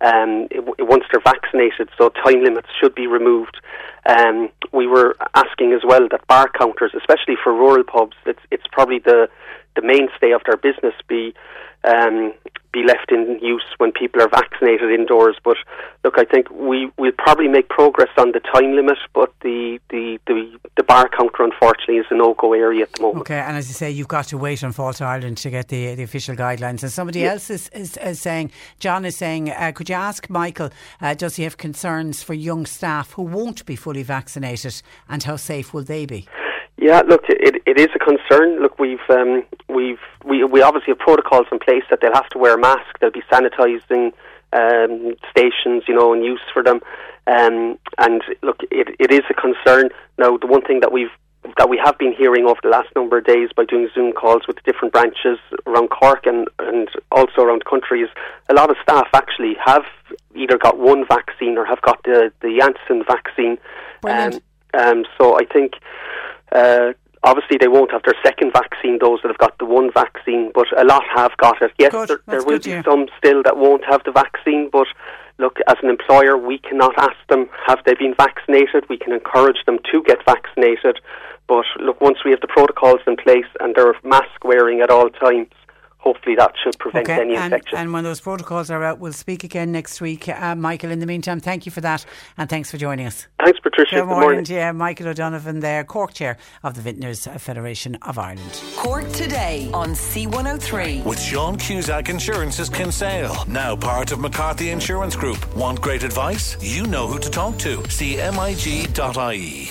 [SPEAKER 6] Um, once they're vaccinated, so time limits should be removed. Um, we were asking as well that bar counters, especially for rural pubs, it's it's probably the the mainstay of their business be um, be left in use when people are vaccinated indoors. But look, I think we will probably make progress on the time limit, but the the, the, the bar counter unfortunately is a no go area at the moment.
[SPEAKER 3] Okay, and as you say, you've got to wait on Fáilte Ireland to get the, the official guidelines. And somebody else is, is, is saying, John is saying, uh, could you ask Michael, uh, does he have concerns for young staff who won't be fully vaccinated and how safe will they be?
[SPEAKER 6] Yeah, look, it, it is a concern. Look, we've um, we've we, we obviously have protocols in place that they'll have to wear a mask. They'll be sanitising um, stations, you know, and use for them. Um, and look, it, it is a concern. Now, the one thing that we've that we have been hearing over the last number of days by doing Zoom calls with the different branches around Cork and, and also around the country is a lot of staff actually have either got one vaccine or have got the, the Janssen vaccine. Um, um, so I think uh, obviously they won't have their second vaccine, those that have got the one vaccine, but a lot have got it. Yes,
[SPEAKER 3] Good.
[SPEAKER 6] there, there will
[SPEAKER 3] good
[SPEAKER 6] be
[SPEAKER 3] hear.
[SPEAKER 6] some still that won't have the vaccine, but look, as an employer, we cannot ask them, have they been vaccinated? We can encourage them to get vaccinated, but look, once we have the protocols in place and they're mask wearing at all times, hopefully that should prevent
[SPEAKER 3] Okay,
[SPEAKER 6] any
[SPEAKER 3] and,
[SPEAKER 6] infection.
[SPEAKER 3] and when those protocols are out, we'll speak again next week. Uh, Michael, in the meantime, thank you for that and thanks for joining us.
[SPEAKER 6] Thanks, Patricia.
[SPEAKER 3] Good
[SPEAKER 6] Good
[SPEAKER 3] morning,
[SPEAKER 6] morning.
[SPEAKER 3] to. Michael O'Donovan there, Cork Chair of the Vintners Federation of Ireland.
[SPEAKER 2] Cork today on C103.
[SPEAKER 4] With Sean Cusack Insurance's Kinsale, now part of McCarthy Insurance Group. Want great advice? You know who to talk to. CMIG.ie.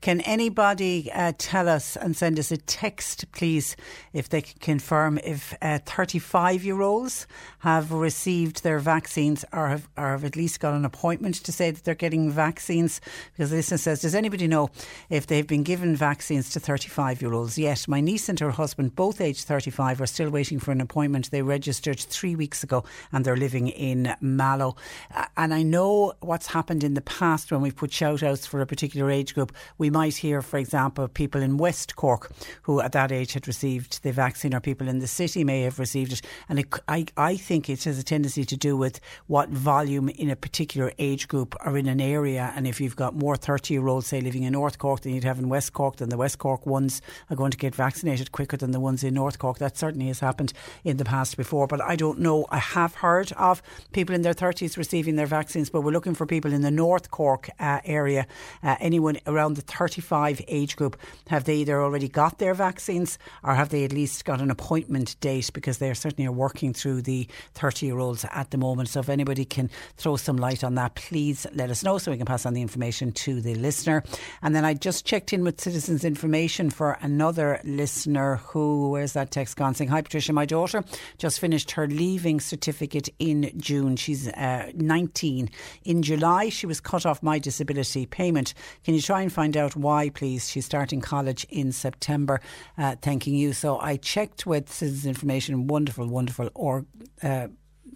[SPEAKER 3] Can anybody uh, tell us and send us a text, please, if they can confirm if 35 year olds have received their vaccines or have, or have at least got an appointment to say that they're getting vaccines? Because this says, Does anybody know if they've been given vaccines to 35 year olds yet? My niece and her husband, both aged 35, are still waiting for an appointment. They registered three weeks ago and they're living in Mallow. Uh, and I know what's happened in the past when we've put shout outs for a particular age group. We might hear, for example, people in West Cork who at that age had received the vaccine, or people in the city may have received it. And it, I, I think it has a tendency to do with what volume in a particular age group or in an area. And if you've got more 30 year olds, say, living in North Cork than you'd have in West Cork, then the West Cork ones are going to get vaccinated quicker than the ones in North Cork. That certainly has happened in the past before. But I don't know. I have heard of people in their 30s receiving their vaccines, but we're looking for people in the North Cork uh, area, uh, anyone around the 35 age group. Have they either already got their vaccines or have they at least got an appointment date? Because they certainly are working through the 30 year olds at the moment. So if anybody can throw some light on that, please let us know so we can pass on the information to the listener. And then I just checked in with Citizens Information for another listener who, where's that text gone? Saying, Hi Patricia, my daughter just finished her leaving certificate in June. She's uh, 19. In July, she was cut off my disability payment. Can you try and find out why, please? She's starting college in September. Uh, thanking you. So I checked with Citizens Information, wonderful, wonderful or. Uh,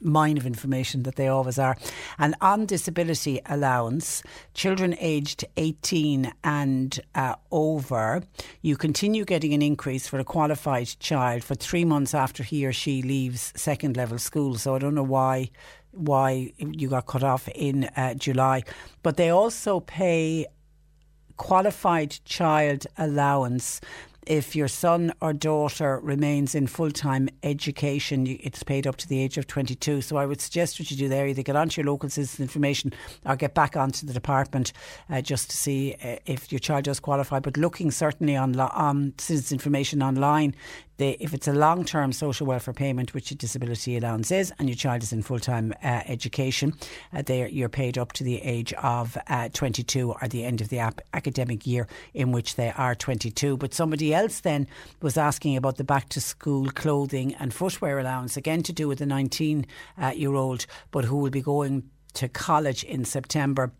[SPEAKER 3] mine of information that they always are. And on disability allowance, children aged 18 and uh, over, you continue getting an increase for a qualified child for three months after he or she leaves second level school. So I don't know why why you got cut off in uh, July, but they also pay qualified child allowance if your son or daughter remains in full time education, it's paid up to the age of 22. So I would suggest what you do there either get onto your local citizen information or get back onto the department uh, just to see uh, if your child does qualify. But looking certainly on, on citizen information online they, if it's a long term social welfare payment, which a disability allowance is, and your child is in full time uh, education, uh, you're paid up to the age of uh, 22 or the end of the ap- academic year in which they are 22. But somebody else then was asking about the back to school clothing and footwear allowance, again to do with the 19 uh, year old, but who will be going to college in September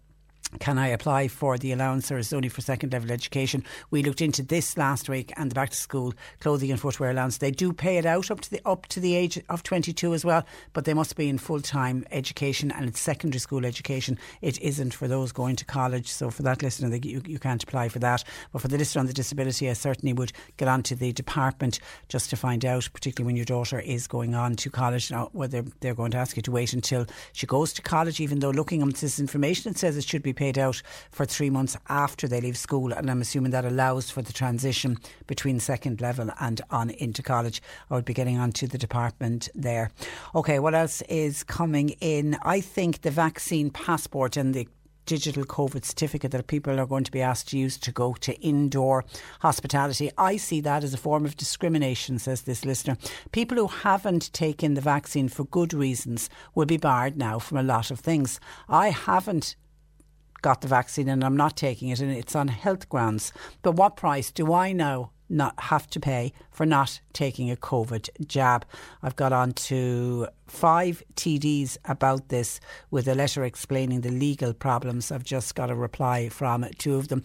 [SPEAKER 3] can I apply for the allowance or is it only for second level education? We looked into this last week and the back to school clothing and footwear allowance. They do pay it out up to the up to the age of 22 as well, but they must be in full time education and it's secondary school education. It isn't for those going to college. So for that listener, you, you can't apply for that. But for the listener on the disability, I certainly would get onto the department just to find out, particularly when your daughter is going on to college now, whether they're going to ask you to wait until she goes to college, even though looking at this information, it says it should be paid out for three months after they leave school. And I'm assuming that allows for the transition between second level and on into college. I would be getting onto the department there. Okay, what else is coming in? I think the vaccine passport and the digital COVID certificate that people are going to be asked to use to go to indoor hospitality. I see that as a form of discrimination, says this listener. People who haven't taken the vaccine for good reasons will be barred now from a lot of things. I haven't got the vaccine and I'm not taking it and it's on health grounds. But what price do I now not have to pay for not taking a COVID jab. I've got on to five TDs about this with a letter explaining the legal problems. I've just got a reply from two of them.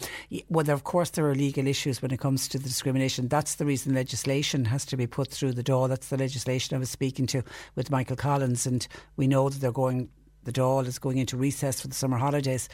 [SPEAKER 3] Well, of course, there are legal issues when it comes to the discrimination. That's the reason legislation has to be put through the Dáil. That's the legislation I was speaking to with Michael Collins, and we know that they're going the Dáil is going into recess for the summer holidays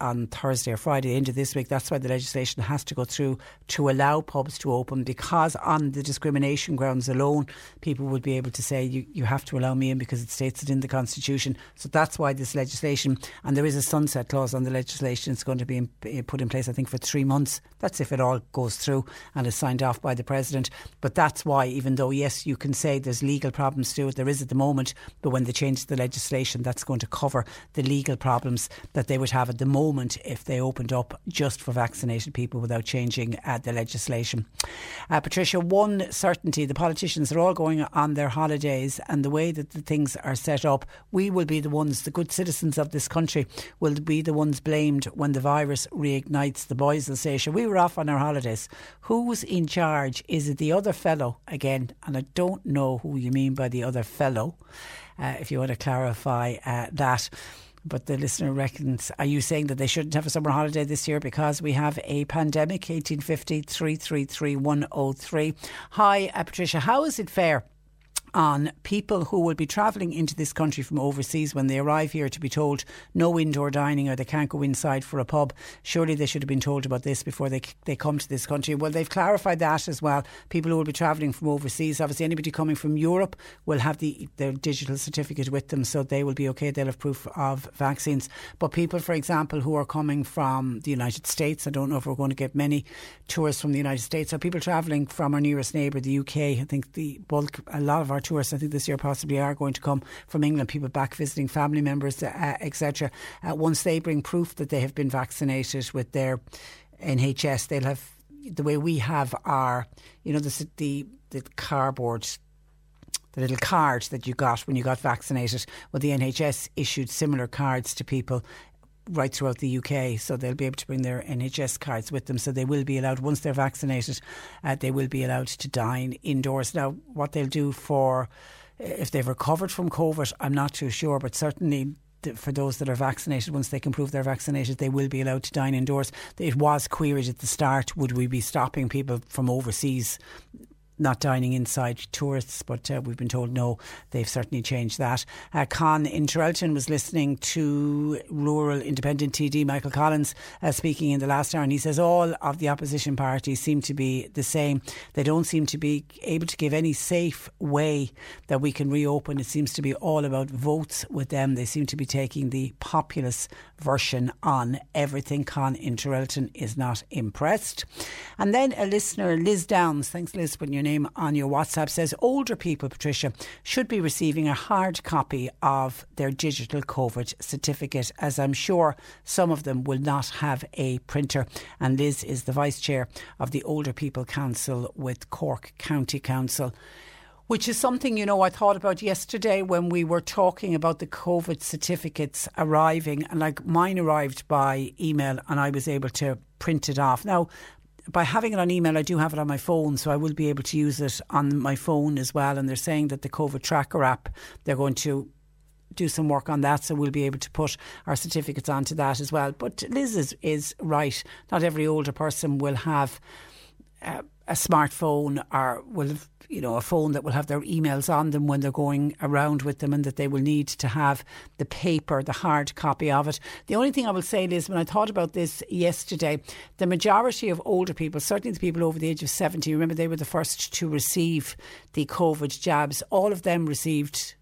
[SPEAKER 3] on Thursday or Friday into this week. That's why the legislation has to go through to allow pubs to open because on the discrimination grounds alone, people would be able to say you, you have to allow me in because it states it in the constitution. So that's why this legislation and there is a sunset clause on the legislation. It's going to be in, eh, put in place, I think, for three months. That's if it all goes through and is signed off by the president. But that's why, even though yes, you can say there's legal problems to it, there is at the moment. But when they change the legislation, that's going to cover the legal problems that they would have at the moment moment if they opened up just for vaccinated people without changing uh, the legislation. Uh, Patricia, one certainty the politicians are all going on their holidays, and the way that the things are set up, we will be the ones, the good citizens of this country, will be the ones blamed when the virus reignites. The boys will say, we were off on our holidays. Who's in charge? Is it the other fellow again? And I don't know who you mean by the other fellow. Uh, if you want to clarify uh, that. But the listener reckons, are you saying that they shouldn't have a summer holiday this year because we have a pandemic? 1850 333 103. Hi, uh, Patricia, how is it fair? On people who will be travelling into this country from overseas when they arrive here to be told no indoor dining or they can't go inside for a pub. Surely they should have been told about this before they they come to this country. Well, they've clarified that as well. People who will be travelling from overseas, obviously anybody coming from Europe will have the their digital certificate with them, so they will be okay. They'll have proof of vaccines. But people, for example, who are coming from the United States, I don't know if we're going to get many tourists from the United States. So people travelling from our nearest neighbour, the UK. I think the bulk, a lot of our tourists, I think this year possibly are going to come from England, people back visiting family members, uh, etc. Uh, once they bring proof that they have been vaccinated with their NHS, they'll have the way we have our, you know, the the, the cardboard the little card that you got when you got vaccinated. Well, the NHS issued similar cards to people right throughout the UK, so they'll be able to bring their NHS cards with them. So they will be allowed, once they're vaccinated, uh, they will be allowed to dine indoors. Now, what they'll do for if they've recovered from COVID, I'm not too sure, but certainly for those that are vaccinated, once they can prove they're vaccinated, they will be allowed to dine indoors. It was queried at the start would we be stopping people from overseas not dining inside tourists, but uh, we've been told no, they've certainly changed that. Uh, Con in Trelton was listening to rural independent TD Michael Collins uh, speaking in the last hour, and he says all of the opposition parties seem to be the same. They don't seem to be able to give any safe way that we can reopen. It seems to be all about votes with them. They seem to be taking the populist version on everything. Con in Trelton is not impressed. And then a listener, Liz Downs, thanks Liz, putting your name on your WhatsApp says older people, Patricia, should be receiving a hard copy of their digital COVID certificate, as I'm sure some of them will not have a printer. And Liz is the vice chair of the Older People Council with Cork County Council which is something, you know, I thought about yesterday when we were talking about the COVID certificates arriving. And like mine arrived by email and I was able to print it off. Now, by having it on email, I do have it on my phone, so I will be able to use it on my phone as well. And they're saying that the COVID tracker app, they're going to do some work on that, so we'll be able to put our certificates onto that as well. But Liz is, is right. Not every older person will have uh, a smartphone or will you know, a phone that will have their emails on them when they're going around with them and that they will need to have the paper, the hard copy of it. The only thing I will say is when I thought about this yesterday, the majority of older people, certainly the people over the age of 70, remember they were the first to receive the COVID jabs, all of them received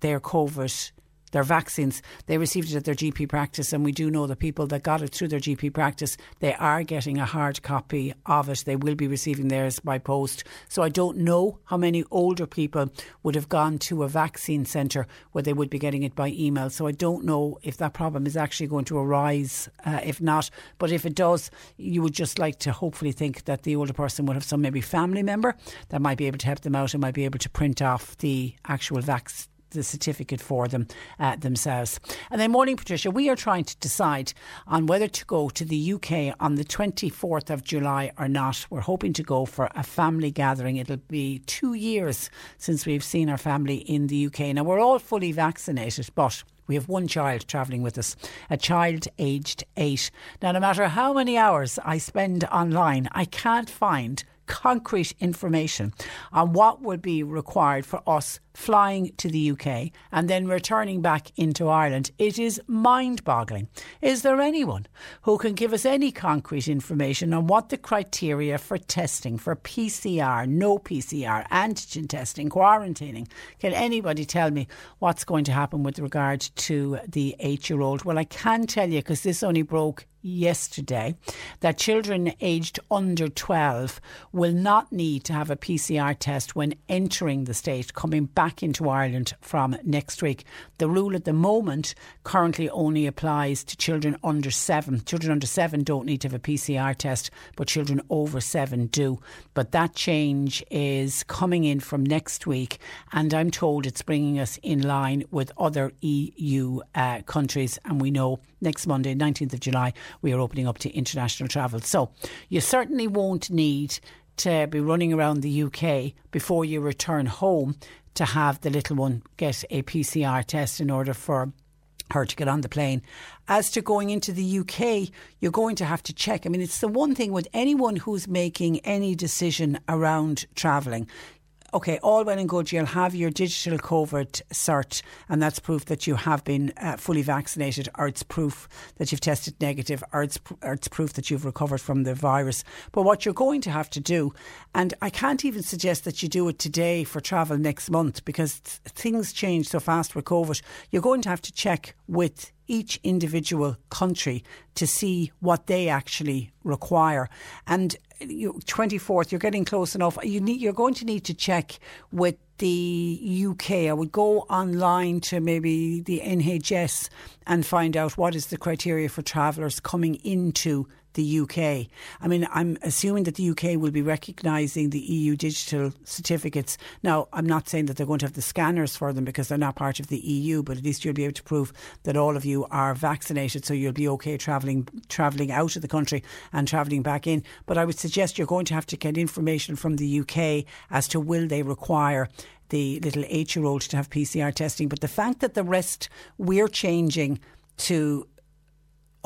[SPEAKER 3] their COVID their vaccines, they received it at their GP practice. And we do know the people that got it through their GP practice, they are getting a hard copy of it. They will be receiving theirs by post. So I don't know how many older people would have gone to a vaccine centre where they would be getting it by email. So I don't know if that problem is actually going to arise. Uh, if not, but if it does, you would just like to hopefully think that the older person would have some maybe family member that might be able to help them out and might be able to print off the actual vaccine the certificate for them uh, themselves. And then, morning, Patricia, we are trying to decide on whether to go to the UK on the 24th of July or not. We're hoping to go for a family gathering. It'll be two years since we've seen our family in the UK. Now, we're all fully vaccinated, but we have one child travelling with us, a child aged eight. Now, no matter how many hours I spend online, I can't find concrete information on what would be required for us flying to the UK and then returning back into Ireland. It is mind boggling. Is there anyone who can give us any concrete information on what the criteria for testing, for PCR, no PCR, antigen testing, quarantining? Can anybody tell me what's going to happen with regard to the eight year old? Well, I can tell you because this only broke yesterday that children aged under 12 will not need to have a PCR test when entering the state, coming back back into Ireland from next week. The rule at the moment currently only applies to children under seven. Children under seven don't need to have a PCR test, but children over seven do. But that change is coming in from next week, and I'm told it's bringing us in line with other EU uh, countries. And we know next Monday, 19th of July, we are opening up to international travel. So you certainly won't need to be running around the UK before you return home to have the little one get a PCR test in order for her to get on the plane. As to going into the UK, you're going to have to check. I mean, it's the one thing with anyone who's making any decision around travelling okay, all well and good, you'll have your digital COVID cert, and that's proof that you have been uh, fully vaccinated, or it's proof that you've tested negative, or it's, or it's proof that you've recovered from the virus. But what you're going to have to do, and I can't even suggest that you do it today for travel next month because things change so fast with COVID, you're going to have to check with each individual country to see what they actually require. And you, 24th, you're getting close enough. You need, you're going to need to check with the UK. I would go online to maybe the NHS and find out what is the criteria for travellers coming into the UK. I mean, I'm assuming that the UK will be recognising the EU digital certificates. Now, I'm not saying that they're going to have the scanners for them because they're not part of the EU, but at least you'll be able to prove that all of you are vaccinated, so you'll be okay travelling travelling out of the country and travelling back in. But I would suggest you're going to have to get information from the UK as to will they require the little eight year old to have PCR testing. But the fact that the rest we're changing to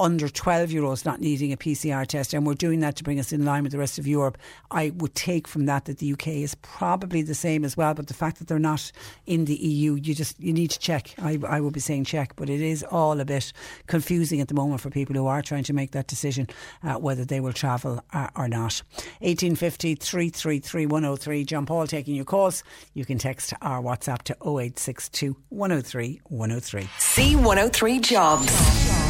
[SPEAKER 3] under 12 year olds not needing a PCR test, and we're doing that to bring us in line with the rest of Europe. I would take from that that the UK is probably the same as well, but the fact that they're not in the EU, you just you need to check. I, I would be saying check, but it is all a bit confusing at the moment for people who are trying to make that decision uh, whether they will travel uh, or not. 1850 333 103. John Paul taking your calls. You can text our WhatsApp to 0862 103 103.
[SPEAKER 2] C103 Jobs.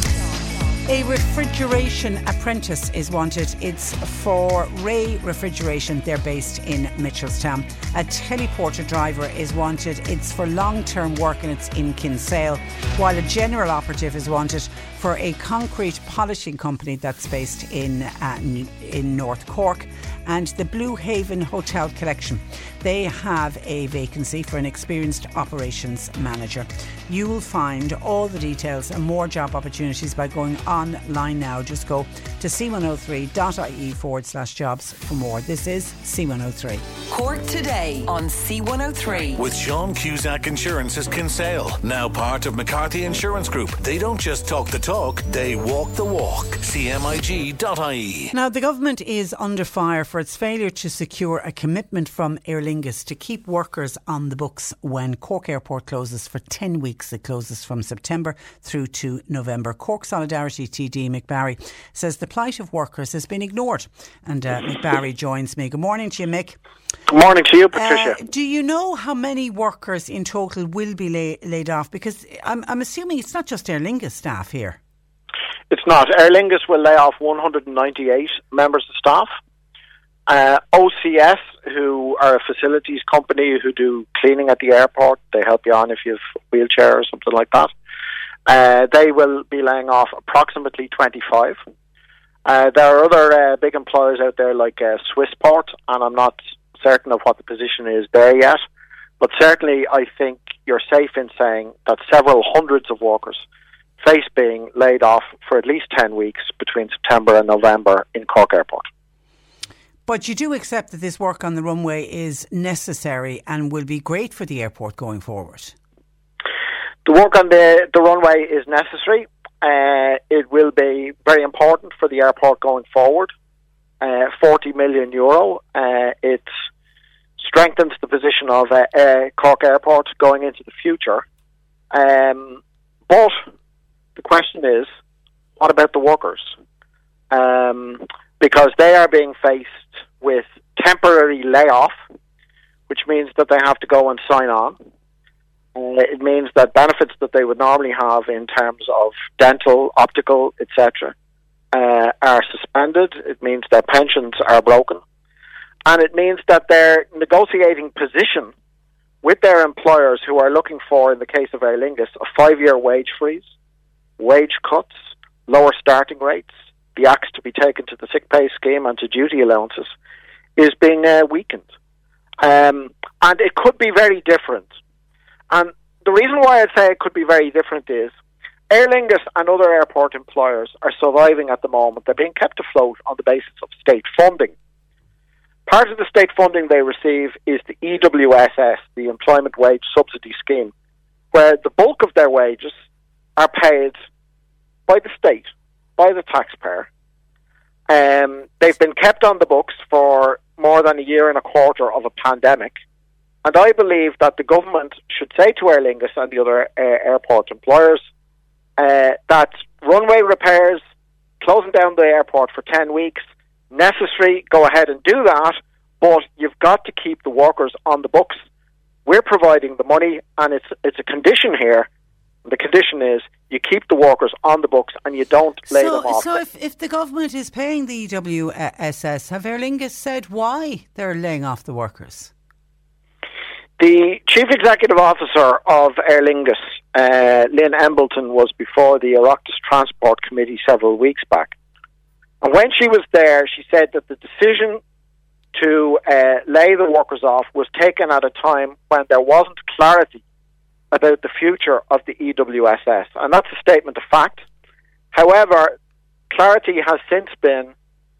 [SPEAKER 3] A refrigeration apprentice is wanted. It's for Ray Refrigeration. They're based in Mitchelstown. A teleporter driver is wanted. It's for long term work and it's in Kinsale. While a general operative is wanted for a concrete polishing company that's based in, uh, in North Cork and the Blue Haven Hotel Collection. They have a vacancy for an experienced operations manager. You will find all the details and more job opportunities by going online now. Just go to c103.ie forward slash jobs for more. This is C103.
[SPEAKER 2] Cork today on C103.
[SPEAKER 4] With Sean Cusack Insurance's Kinsale, now part of McCarthy Insurance Group. They don't just talk the talk, they walk the walk. CMIG.ie.
[SPEAKER 3] Now, the government is under fire for its failure to secure a commitment from Aer Lingus to keep workers on the books when Cork Airport closes for 10 weeks. It closes from September through to November. Cork Solidarity TD Mick Barry says the plight of workers has been ignored. And uh, Mick Barry joins me. Good morning to you, Mick.
[SPEAKER 7] Good morning to you, Patricia.
[SPEAKER 3] Uh, do you know how many workers in total will be lay, laid off? Because I'm, I'm assuming it's not just Aer Lingus staff here.
[SPEAKER 7] It's not. Aer Lingus will lay off 198 members of staff. Uh, OCS, who are a facilities company who do cleaning at the airport, they help you on if you have a wheelchair or something like that. Uh, they will be laying off approximately 25. Uh, there are other uh, big employers out there like uh, Swissport, and I'm not certain of what the position is there yet. But certainly, I think you're safe in saying that several hundreds of workers face being laid off for at least 10 weeks between September and November in Cork Airport.
[SPEAKER 3] But you do accept that this work on the runway is necessary and will be great for the airport going forward?
[SPEAKER 7] The work on the, the runway is necessary. Uh, it will be very important for the airport going forward. Uh, 40 million euro. Uh, it strengthens the position of uh, Cork Airport going into the future. Um, but the question is, what about the workers? Um, because they are being faced with temporary layoff, which means that they have to go and sign on. Uh, it means that benefits that they would normally have in terms of dental, optical, etc., uh, are suspended. It means their pensions are broken. And it means that their negotiating position with their employers who are looking for, in the case of Aer Lingus, a five year wage freeze, wage cuts, lower starting rates, the axe to be taken to the sick pay scheme and to duty allowances, is being uh, weakened. Um, and it could be very different. And the reason why I'd say it could be very different is Aer Lingus and other airport employers are surviving at the moment. They're being kept afloat on the basis of state funding. Part of the state funding they receive is the EWSS, the Employment Wage Subsidy Scheme, where the bulk of their wages are paid by the state, by the taxpayer. Um, they've been kept on the books for more than a year and a quarter of a pandemic. And I believe that the government should say to Aer Lingus and the other uh, airport employers uh, that runway repairs, closing down the airport for 10 weeks, necessary, go ahead and do that, but you've got to keep the workers on the books. We're providing the money, and it's, it's a condition here. The condition is you keep the workers on the books and you don't lay
[SPEAKER 3] so,
[SPEAKER 7] them off.
[SPEAKER 3] So, if, if the government is paying the EWSS, have Aer Lingus said why they're laying off the workers?
[SPEAKER 7] The chief executive officer of Aer Lingus, uh, Lynne Embleton, was before the Oireachtas Transport Committee several weeks back. And when she was there, she said that the decision to uh, lay the workers off was taken at a time when there wasn't clarity about the future of the EWSS. And that's a statement of fact. However, clarity has since been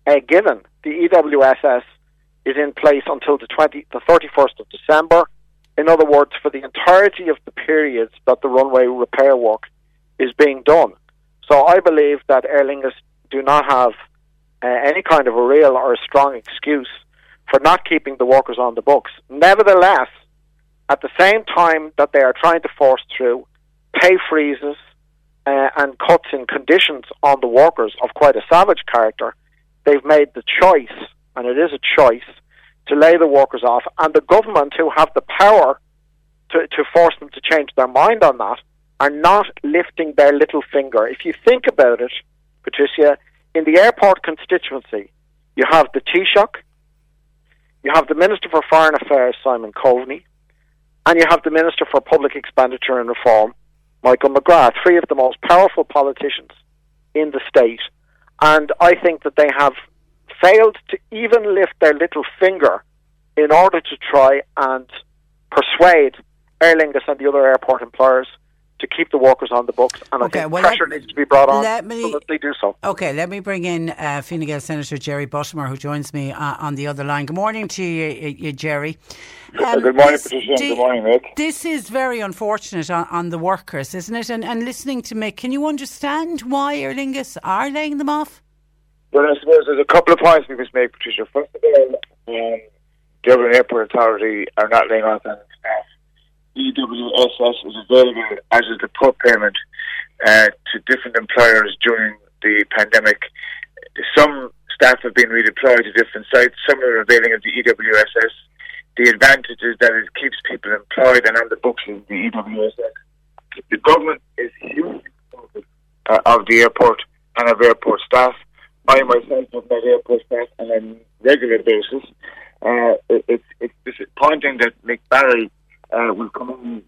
[SPEAKER 7] uh, given. The EWSS is in place until the, 20, the 31st of December. In other words, for the entirety of the periods that the runway repair work is being done. So I believe that Aer Lingus do not have uh, any kind of a real or a strong excuse for not keeping the workers on the books. Nevertheless, at the same time that they are trying to force through pay freezes uh, and cuts in conditions on the workers of quite a savage character, they've made the choice, and it is a choice, to lay the workers off. And the government, who have the power to, to force them to change their mind on that, are not lifting their little finger. If you think about it, Patricia, in the airport constituency, you have the Taoiseach, you have the Minister for Foreign Affairs, Simon Coveney, and you have the Minister for Public Expenditure and Reform, Michael McGrath, three of the most powerful politicians in the state. And I think that they have failed to even lift their little finger in order to try and persuade Aer Lingus and the other airport employers to keep the workers on the books, and okay, I think well, pressure let, needs to be brought on let me, so that they do so.
[SPEAKER 3] Okay, let me bring in uh, Fine Gael Senator Jerry Buttimer, who joins me uh, on the other line. Good morning to you, you Jerry.
[SPEAKER 8] Um, good morning, Patricia. Good morning, Mick.
[SPEAKER 3] This is very unfortunate on, on, the workers, isn't it? And, and listening to Mick, can you understand why Aer Lingus are laying them off?
[SPEAKER 8] Well, I suppose there's a couple of points we must make, Patricia. First of all, um, Dublin Airport Authority are not laying off any staff EWSS is available as is the payment uh, to different employers during the pandemic. Some staff have been redeployed to different sites. Some are availing of the EWSS. The advantage is that it keeps people employed and on the books the EWSS. The government is hugely uh, of the airport and of airport staff. I myself have met airport staff on a regular basis. Uh, it, it, it's disappointing that Mick Barry uh, will come in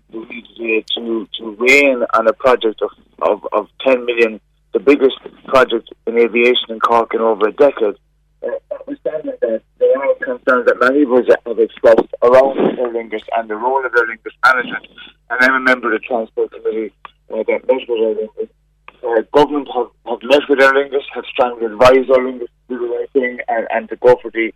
[SPEAKER 8] to to weigh in on a project of, of, of 10 million, the biggest project in aviation in Cork in over a decade. Uh, understanding that there are concerns that many of us have expressed around Aer Lingus and the role of Aer Lingus management, and I'm a member of the Transport Committee uh, that met with Aer Lingus. Uh, government have, have met with Aer Lingus, have strongly advised Aer Lingus to do the right thing and, and to go for the,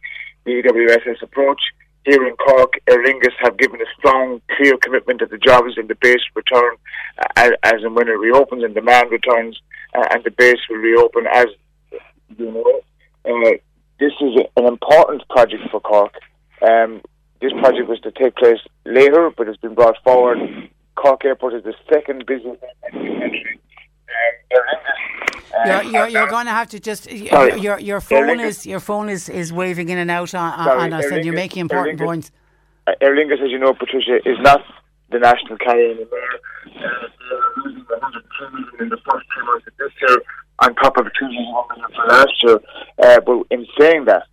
[SPEAKER 8] the EWSS approach here in Cork, Aer Lingus have given a strong, clear commitment that the jobs in the base return uh, as, as and when it reopens and demand returns, uh, and the base will reopen as you know. Uh, this is an important project for Cork. Um, this project was to take place later, but it's been brought forward. Cork Airport is the second busiest in the country. Um,
[SPEAKER 3] you're, you're, you're going to have to just sorry. your your phone is your phone is, is waving in and out on, on us, and you're making important points.
[SPEAKER 8] Aer Lingus, as you know, Patricia, is not the national carrier anymore. Uh, they're losing 102 million in the first two months of this year, on top of 2 million for last year. Uh, but in saying that,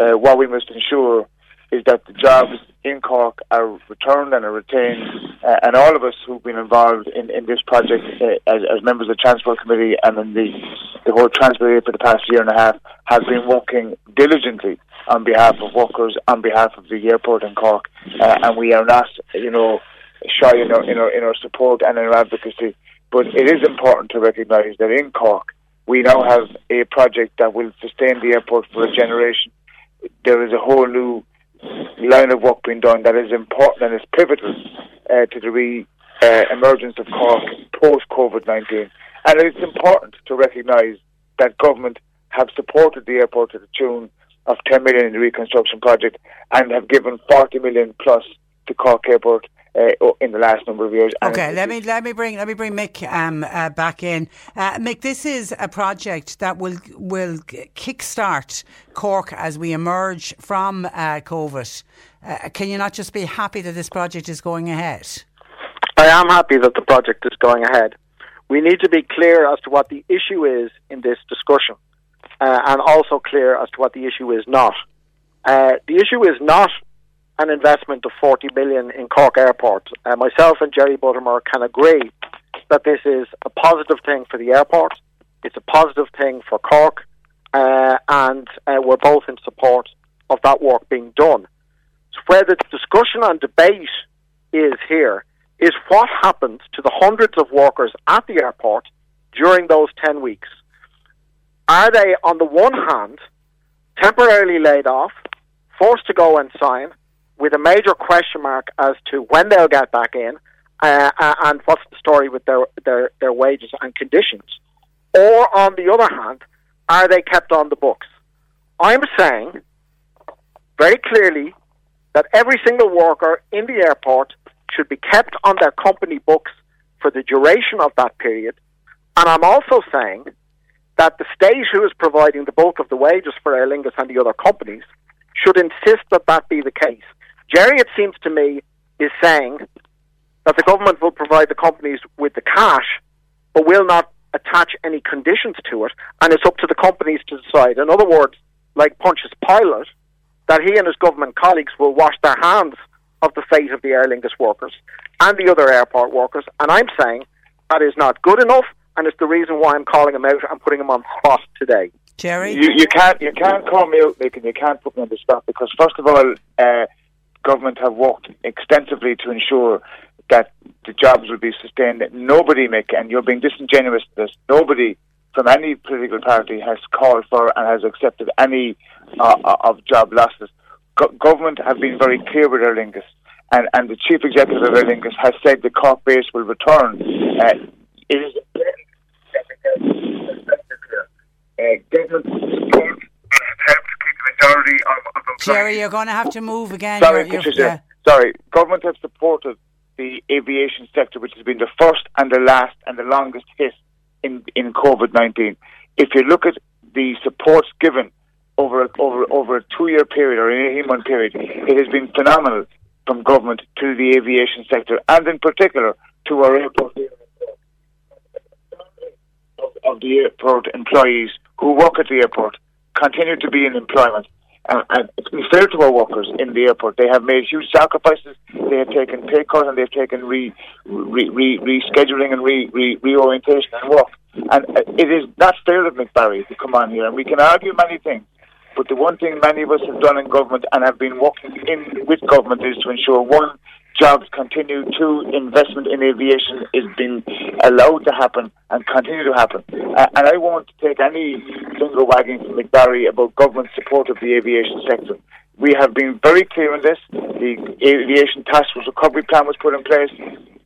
[SPEAKER 8] uh, what we must ensure is that the jobs in Cork are returned and are retained, uh, and all of us who've been involved in, in this project uh, as, as, members of the Transport Committee and in the, the whole Transport area for the past year and a half have been working diligently on behalf of workers, on behalf of the airport in Cork, uh, and we are not, you know, shy in our, in our, in our support and in our advocacy. But it is important to recognise that in Cork, we now have a project that will sustain the airport for a generation. There is a whole new line of work being done that is important and is pivotal uh, to the re uh, emergence of Cork post COVID 19. And it's important to recognise that government have supported the airport to the tune of 10 million in the reconstruction project and have given 40 million plus to Cork Airport uh, in the last number of years.
[SPEAKER 3] Okay, let me let me bring let me bring Mick um, uh, back in. Uh, Mick, this is a project that will will kickstart Cork as we emerge from uh, COVID. Uh, can you not just be happy that this project is going ahead?
[SPEAKER 7] I am happy that the project is going ahead. We need to be clear as to what the issue is in this discussion, uh, and also clear as to what the issue is not. the issue is not an investment of 40 million in Cork Airport. Uh, myself and Jerry Buttimer can agree that this is a positive thing for the airport. It's a positive thing for Cork, uh, and uh, we're both in support of that work being done. So where the discussion and debate is here is what happens to the hundreds of workers at the airport during those 10 weeks. Are they, on the one hand, temporarily laid off, forced to go and sign, with a major question mark as to when they'll get back in uh, uh, and what's the story with their, their, their wages and conditions. Or, on the other hand, are they kept on the books? I'm saying very clearly that every single worker in the airport should be kept on their company books for the duration of that period. And I'm also saying that the state who is providing the bulk of the wages for Aer Lingus and the other companies should insist that that be the case. Jerry, it seems to me, is saying that the government will provide the companies with the cash, but will not attach any conditions to it, and it's up to the companies to decide. In other words, like Pontius Pilate, that he and his government colleagues will wash their hands of the fate of the Aer Lingus workers and the other airport workers. And I'm saying that is not good enough, and it's the reason why I'm calling him out and putting him on spot today.
[SPEAKER 3] Jerry,
[SPEAKER 8] You, you can't you can't call me out, Mick, and you can't put me on the spot because first of all, uh, government have worked extensively to ensure that the jobs will be sustained. That Nobody, make, and you're being disingenuous to this. Nobody from any political party has called for and has accepted any uh, of job losses. Go- government have been very clear with Aer Lingus, and, and the chief executive of Aer Lingus has said the Cork base will return. Uh, it is uh, government support and help to keep the majority of, of employees.
[SPEAKER 3] Jerry, you're going to have to move again.
[SPEAKER 8] Sorry,
[SPEAKER 3] You're- you're-
[SPEAKER 8] Patricia.
[SPEAKER 3] yeah.
[SPEAKER 8] Sorry, government have supported the aviation sector, which has been the first and the last and the longest hit in in COVID nineteen. If you look at the supports given over a, over over a two year period or an eighteen month period, it has been phenomenal from government to the aviation sector and in particular to our airport of, of the airport employees who work at the airport continue to be in employment. And, and it's been fair to our workers in the airport. They have made huge sacrifices. They have taken pay cuts and they've taken re, re, re, rescheduling and re, re, reorientation and work. And uh, it is not fair of Mick Barry to come on here. And we can argue many things. But the one thing many of us have done in government and have been working in with government is to ensure one, jobs continue, to investment in aviation is being allowed to happen and continue to happen. Uh, and I won't take any finger wagging from Mick Barry about government support of the aviation sector. We have been very clear on this. The aviation task force recovery plan was put in place.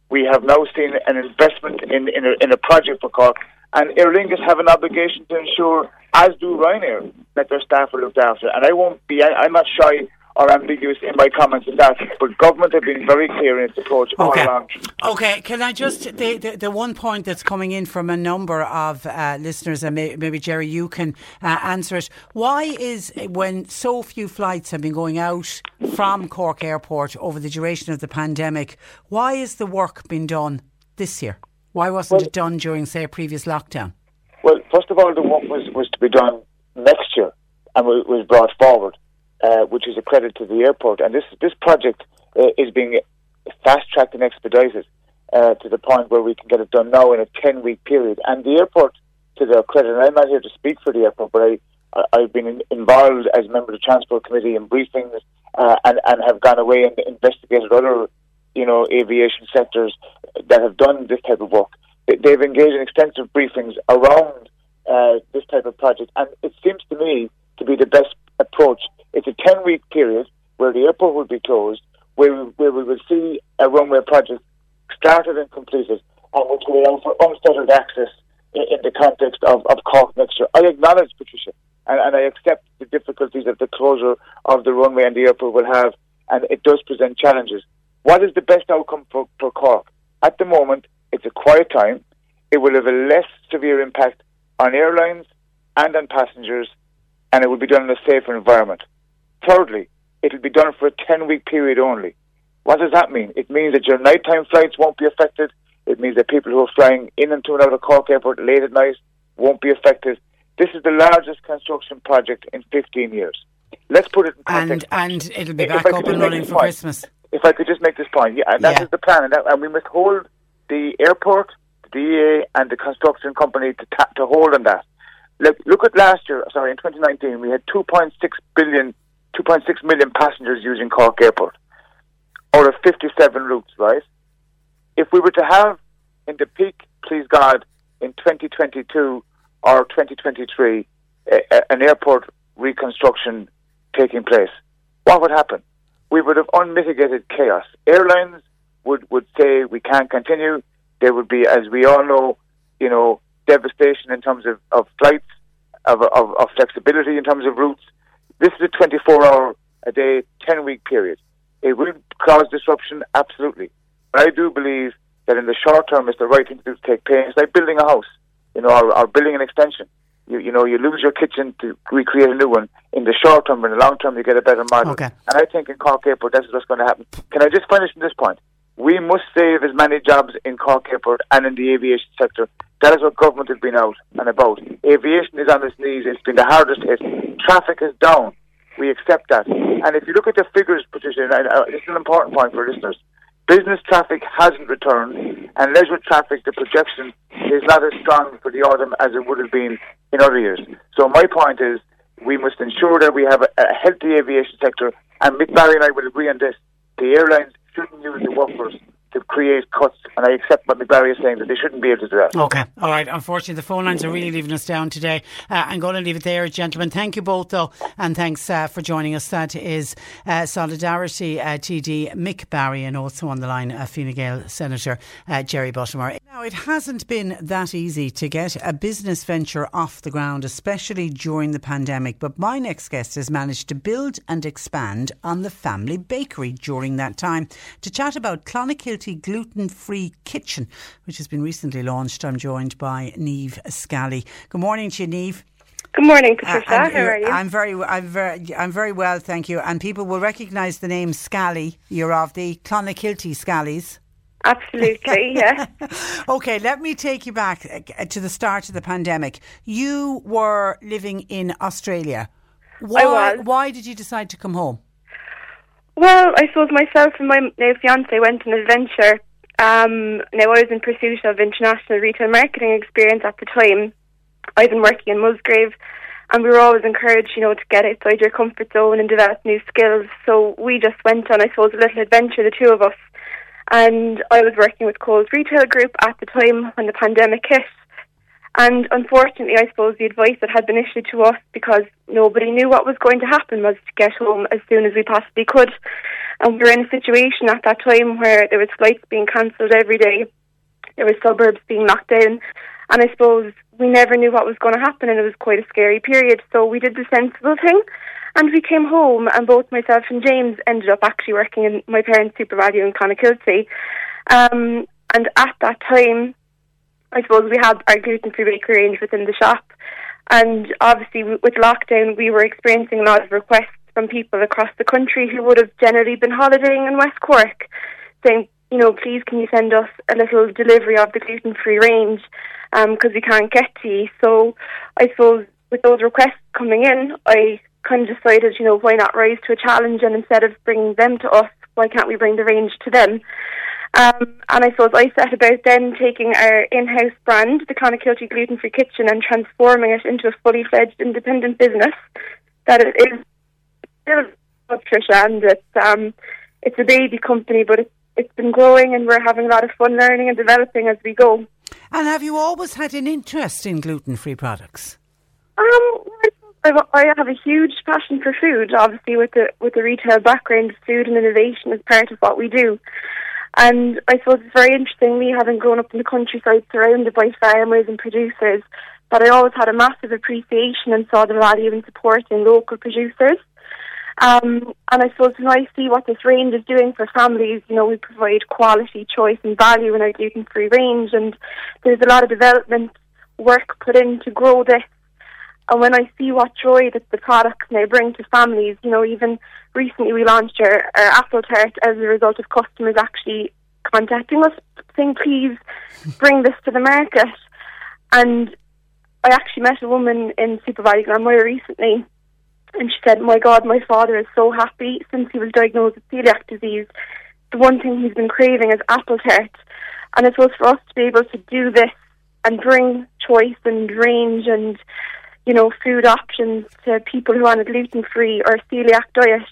[SPEAKER 8] We have now seen an investment in in a, in a project for Cork, and Aer Lingus have an obligation to ensure, as do Ryanair, that their staff are looked after. And I won't be, I, I'm not shy or ambiguous in my comments on that, but government have been very clear in its approach
[SPEAKER 3] Okay.
[SPEAKER 8] all along.
[SPEAKER 3] Okay, can I just the, the the one point that's coming in from a number of uh, listeners, and may, maybe Jerry, you can uh, answer it. Why is when so few flights have been going out from Cork Airport over the duration of the pandemic, why is the work being done this year? Why wasn't it done during, say, a previous lockdown?
[SPEAKER 8] Well, first of all, the work was, was to be done next year and wa- was brought forward, uh, which is a credit to the airport. And this this project uh, is being fast tracked and expedited uh, to the point where we can get it done now in a 10 week period. And the airport, to their credit, and I'm not here to speak for the airport, but I, I've been in, involved as a member of the Transport Committee in briefings uh, and, and have gone away and investigated other you know, aviation sectors that have done this type of work. They- They've engaged in extensive briefings around uh, this type of project, and it seems to me to be the best approach. It's a 10 week period where the airport will be closed, where we, where we will see a runway project started and completed, and which will allow for unfettered access in, in the context of, of Cork next. I acknowledge, Patricia, and, and I accept the difficulties that the closure of the runway and the airport will have, and it does present challenges. What is the best outcome for, for Cork? At the moment, it's a quiet time. It will have a less severe impact on airlines and on passengers, and it will be done in a safer environment. Thirdly, it will be done for a 10 week period only. What does that mean? It means that your nighttime flights won't be affected. It means that people who are flying in and to and out of Cork Airport late at night won't be affected. This is the largest construction project in 15 years. Let's put it in
[SPEAKER 3] And
[SPEAKER 8] context.
[SPEAKER 3] and and it'll be back up and running for
[SPEAKER 8] point.
[SPEAKER 3] Christmas.
[SPEAKER 8] if I could just make this point, yeah, and that is
[SPEAKER 3] Yeah.
[SPEAKER 8] the plan, and, that, and we must hold the airport, the DAA, and the construction company to ta- to hold on that. Look, look at last year. Sorry, in 2019, we had 2.6 billion, 2.6 million passengers using Cork Airport out of 57 routes. Right? If we were to have in the peak, please God, in 2022 or 2023, a, a, an airport reconstruction taking place, what would happen? we would have unmitigated chaos. Airlines would, would say we can't continue. There would be, as we all know, you know, devastation in terms of, of flights, of, of, of flexibility in terms of routes. This is a 24 hour a day, 10 week period. It will cause disruption, absolutely. But I do believe that in the short term, it's the right thing to do to take pain. It's like building a house, you know, or, or building an extension. You, you know, you lose your kitchen to recreate a new one. In the short term, in the long term, you get a better model.
[SPEAKER 3] Okay.
[SPEAKER 8] And I think in Cork Airport, that's what's going to happen. Can I just finish on this point? We must save as many jobs in Cork Airport and in the aviation sector. That is what government has been out and about. Aviation is on its knees. It's been the hardest hit. Traffic is down. We accept that. And if you look at the figures, Patricia, and uh, this is an important point for listeners, business traffic hasn't returned, and leisure traffic, the projection is not as strong for the autumn as it would have been in other years. So my point is, we must ensure that we have a, a healthy aviation sector, and Mick Barry and I will agree on this. The airlines shouldn't use the workforce to create cuts, and I accept what Mick Barry is saying that they shouldn't be able to do that.
[SPEAKER 3] Okay, all right. Unfortunately, the phone lines are really leaving us down today. Uh, I'm going to leave it there, gentlemen. Thank you both, though, and thanks uh, for joining us. That is uh, Solidarity uh, TD Mick Barry, and also on the line, uh, Fine Gael Senator uh, Jerry Buttimer. Now, it hasn't been that easy to get a business venture off the ground, especially during the pandemic. But my next guest has managed to build and expand on the family bakery during that time. To chat about Clonakilty Gluten Free Kitchen, which has been recently launched, I'm joined by Neve Scally. Good morning to you, Neve.
[SPEAKER 9] Good morning, Patricia.
[SPEAKER 3] Uh,
[SPEAKER 9] How are you?
[SPEAKER 3] I'm very, I'm very, I'm very well, thank you. And people will recognise the name Scally. You're of the Clonakilty Scallies.
[SPEAKER 9] Absolutely, yeah.
[SPEAKER 3] okay, let me take you back uh, to the start of the pandemic. You were living in Australia. Why,
[SPEAKER 9] I was.
[SPEAKER 3] Why did you decide to come home?
[SPEAKER 9] Well, I suppose myself and my now fiance went on an adventure. Um, now I was in pursuit of international retail marketing experience at the time. I've been working in Musgrave, and we were always encouraged, you know, to get outside your comfort zone and develop new skills. So we just went on, I suppose, a little adventure, the two of us. And I was working with Coles Retail Group at the time when the pandemic hit. And unfortunately, I suppose the advice that had been issued to us, because nobody knew what was going to happen, was to get home as soon as we possibly could. And we were in a situation at that time where there was flights being cancelled every day, there were suburbs being locked down, and I suppose we never knew what was going to happen, and it was quite a scary period. So we did the sensible thing, and we came home, and both myself and James ended up actually working in my parents' SuperValu in Clonakilty. Um, and at that time, I suppose we had our gluten free bakery range within the shop. And obviously, with lockdown, we were experiencing a lot of requests from people across the country who would have generally been holidaying in West Cork, saying, you know, please can you send us a little delivery of the gluten free range um, because we can't get to you. So I suppose with those requests coming in, I kind of decided, you know, why not rise to a challenge and instead of bringing them to us, why can't we bring the range to them? Um, and I suppose I set about then taking our in-house brand, the Clonakilty Gluten Free Kitchen, and transforming it into a fully fledged independent business that it is still Patricia, and it's um, it's a baby company, but it's it's been growing, and we're having a lot of fun learning and developing as we go.
[SPEAKER 3] And have you always had an interest in gluten free products?
[SPEAKER 9] Um, I I have a huge passion for food. Obviously, with the with the retail background, food and innovation is part of what we do. And I suppose it's very interesting, me having grown up in the countryside surrounded by farmers and producers, that I always had a massive appreciation and saw the value in supporting local producers. Um, and I suppose when I see what this range is doing for families, you know, we provide quality, choice and value in our gluten-free range and there's a lot of development work put in to grow this. And when I see what joy that the products now bring to families, you know, even recently we launched our, our apple tart as a result of customers actually contacting us saying, please bring this to the market. And I actually met a woman in SuperValu recently and she said, My God, my father is so happy since he was diagnosed with celiac disease. The one thing he's been craving is apple tart. And it was for us to be able to do this and bring choice and range and, you know, food options to people who are gluten free or celiac diet.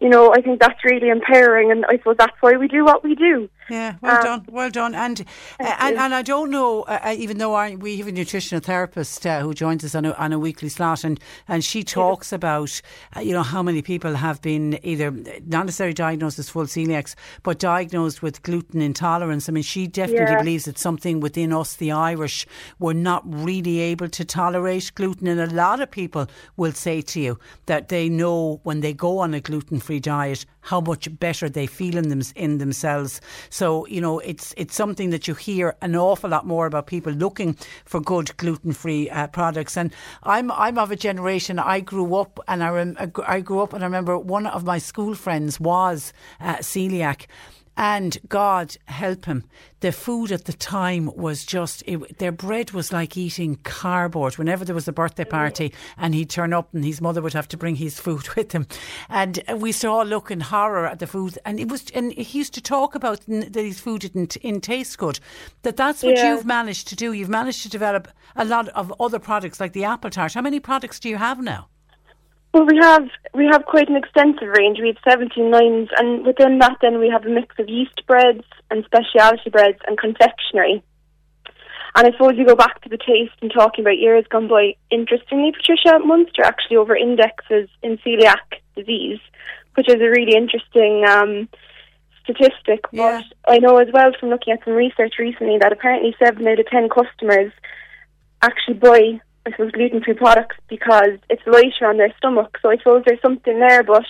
[SPEAKER 9] You know, I think that's really empowering, and I suppose that's why we do what we do.
[SPEAKER 3] Yeah, well um, done, well done. And uh, and, and I don't know, uh, uh, even though our, we have a nutritional therapist uh, who joins us on a, on a weekly slot, and, and she talks yeah. about, uh, you know, how many people have been either not necessarily diagnosed as full celiacs, but diagnosed with gluten intolerance. I mean, she definitely yeah. believes it's something within us, the Irish, we're not really able to tolerate gluten. And a lot of people will say to you that they know when they go on a gluten free diet how much better they feel in them in themselves. So you know it's it's something that you hear an awful lot more about people looking for good gluten free uh, products. And I'm I'm of a generation. I grew up and I rem- I grew up and I remember one of my school friends was uh, celiac and God help him, the food at the time was just, it, their bread was like eating cardboard. Whenever there was a birthday party and he'd turn up and his mother would have to bring his food with him. And we saw look in horror at the food. And it was, and he used to talk about that his food didn't, didn't taste good. That that's what yeah. you've managed to do. You've managed to develop a lot of other products like the apple tart. How many products do you have now?
[SPEAKER 9] Well, we have we have quite an extensive range. We have 17 lines, and within that, then we have a mix of yeast breads and specialty breads and confectionery. And I suppose you go back to the taste and talking about years gone by. Interestingly, Patricia Munster actually over indexes in celiac disease, which is a really interesting um, statistic.
[SPEAKER 3] Yeah.
[SPEAKER 9] But I know as well from looking at some research recently that apparently seven out of ten customers actually buy I suppose gluten free products because it's lighter on their stomach. So I suppose there's something there, but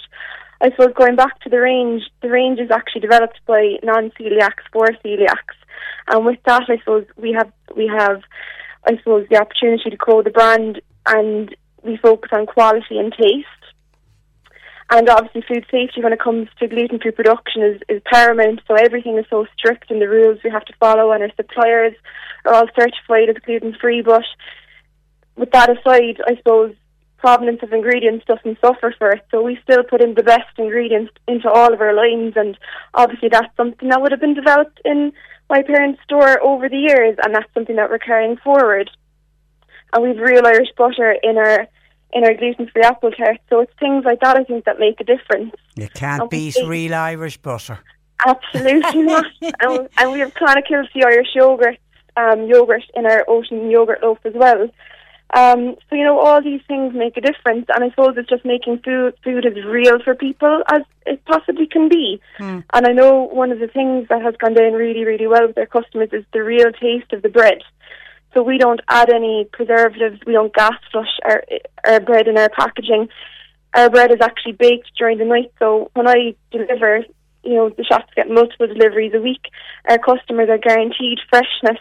[SPEAKER 9] I suppose going back to the range, the range is actually developed by non celiacs for celiacs. And with that I suppose we have we have I suppose the opportunity to grow the brand and we focus on quality and taste. And obviously food safety when it comes to gluten free production is, is paramount. So everything is so strict in the rules we have to follow and our suppliers are all certified as gluten free but with that aside, I suppose provenance of ingredients doesn't suffer for it. So we still put in the best ingredients into all of our lines, and obviously that's something that would have been developed in my parents' store over the years, and that's something that we're carrying forward. And we've real Irish butter in our in our gluten-free apple tart. So it's things like that I think that make a difference.
[SPEAKER 3] You can't beat real Irish butter.
[SPEAKER 9] Absolutely not. and, and we have Clonakilty Irish yogurt, um, yogurt in our ocean yogurt loaf as well. Um, so you know, all these things make a difference, and I suppose it's just making food food as real for people as it possibly can be. Mm. And I know one of the things that has gone down really, really well with their customers is the real taste of the bread. So we don't add any preservatives, we don't gas flush our our bread in our packaging. Our bread is actually baked during the night. So when I deliver, you know, the shops get multiple deliveries a week. Our customers are guaranteed freshness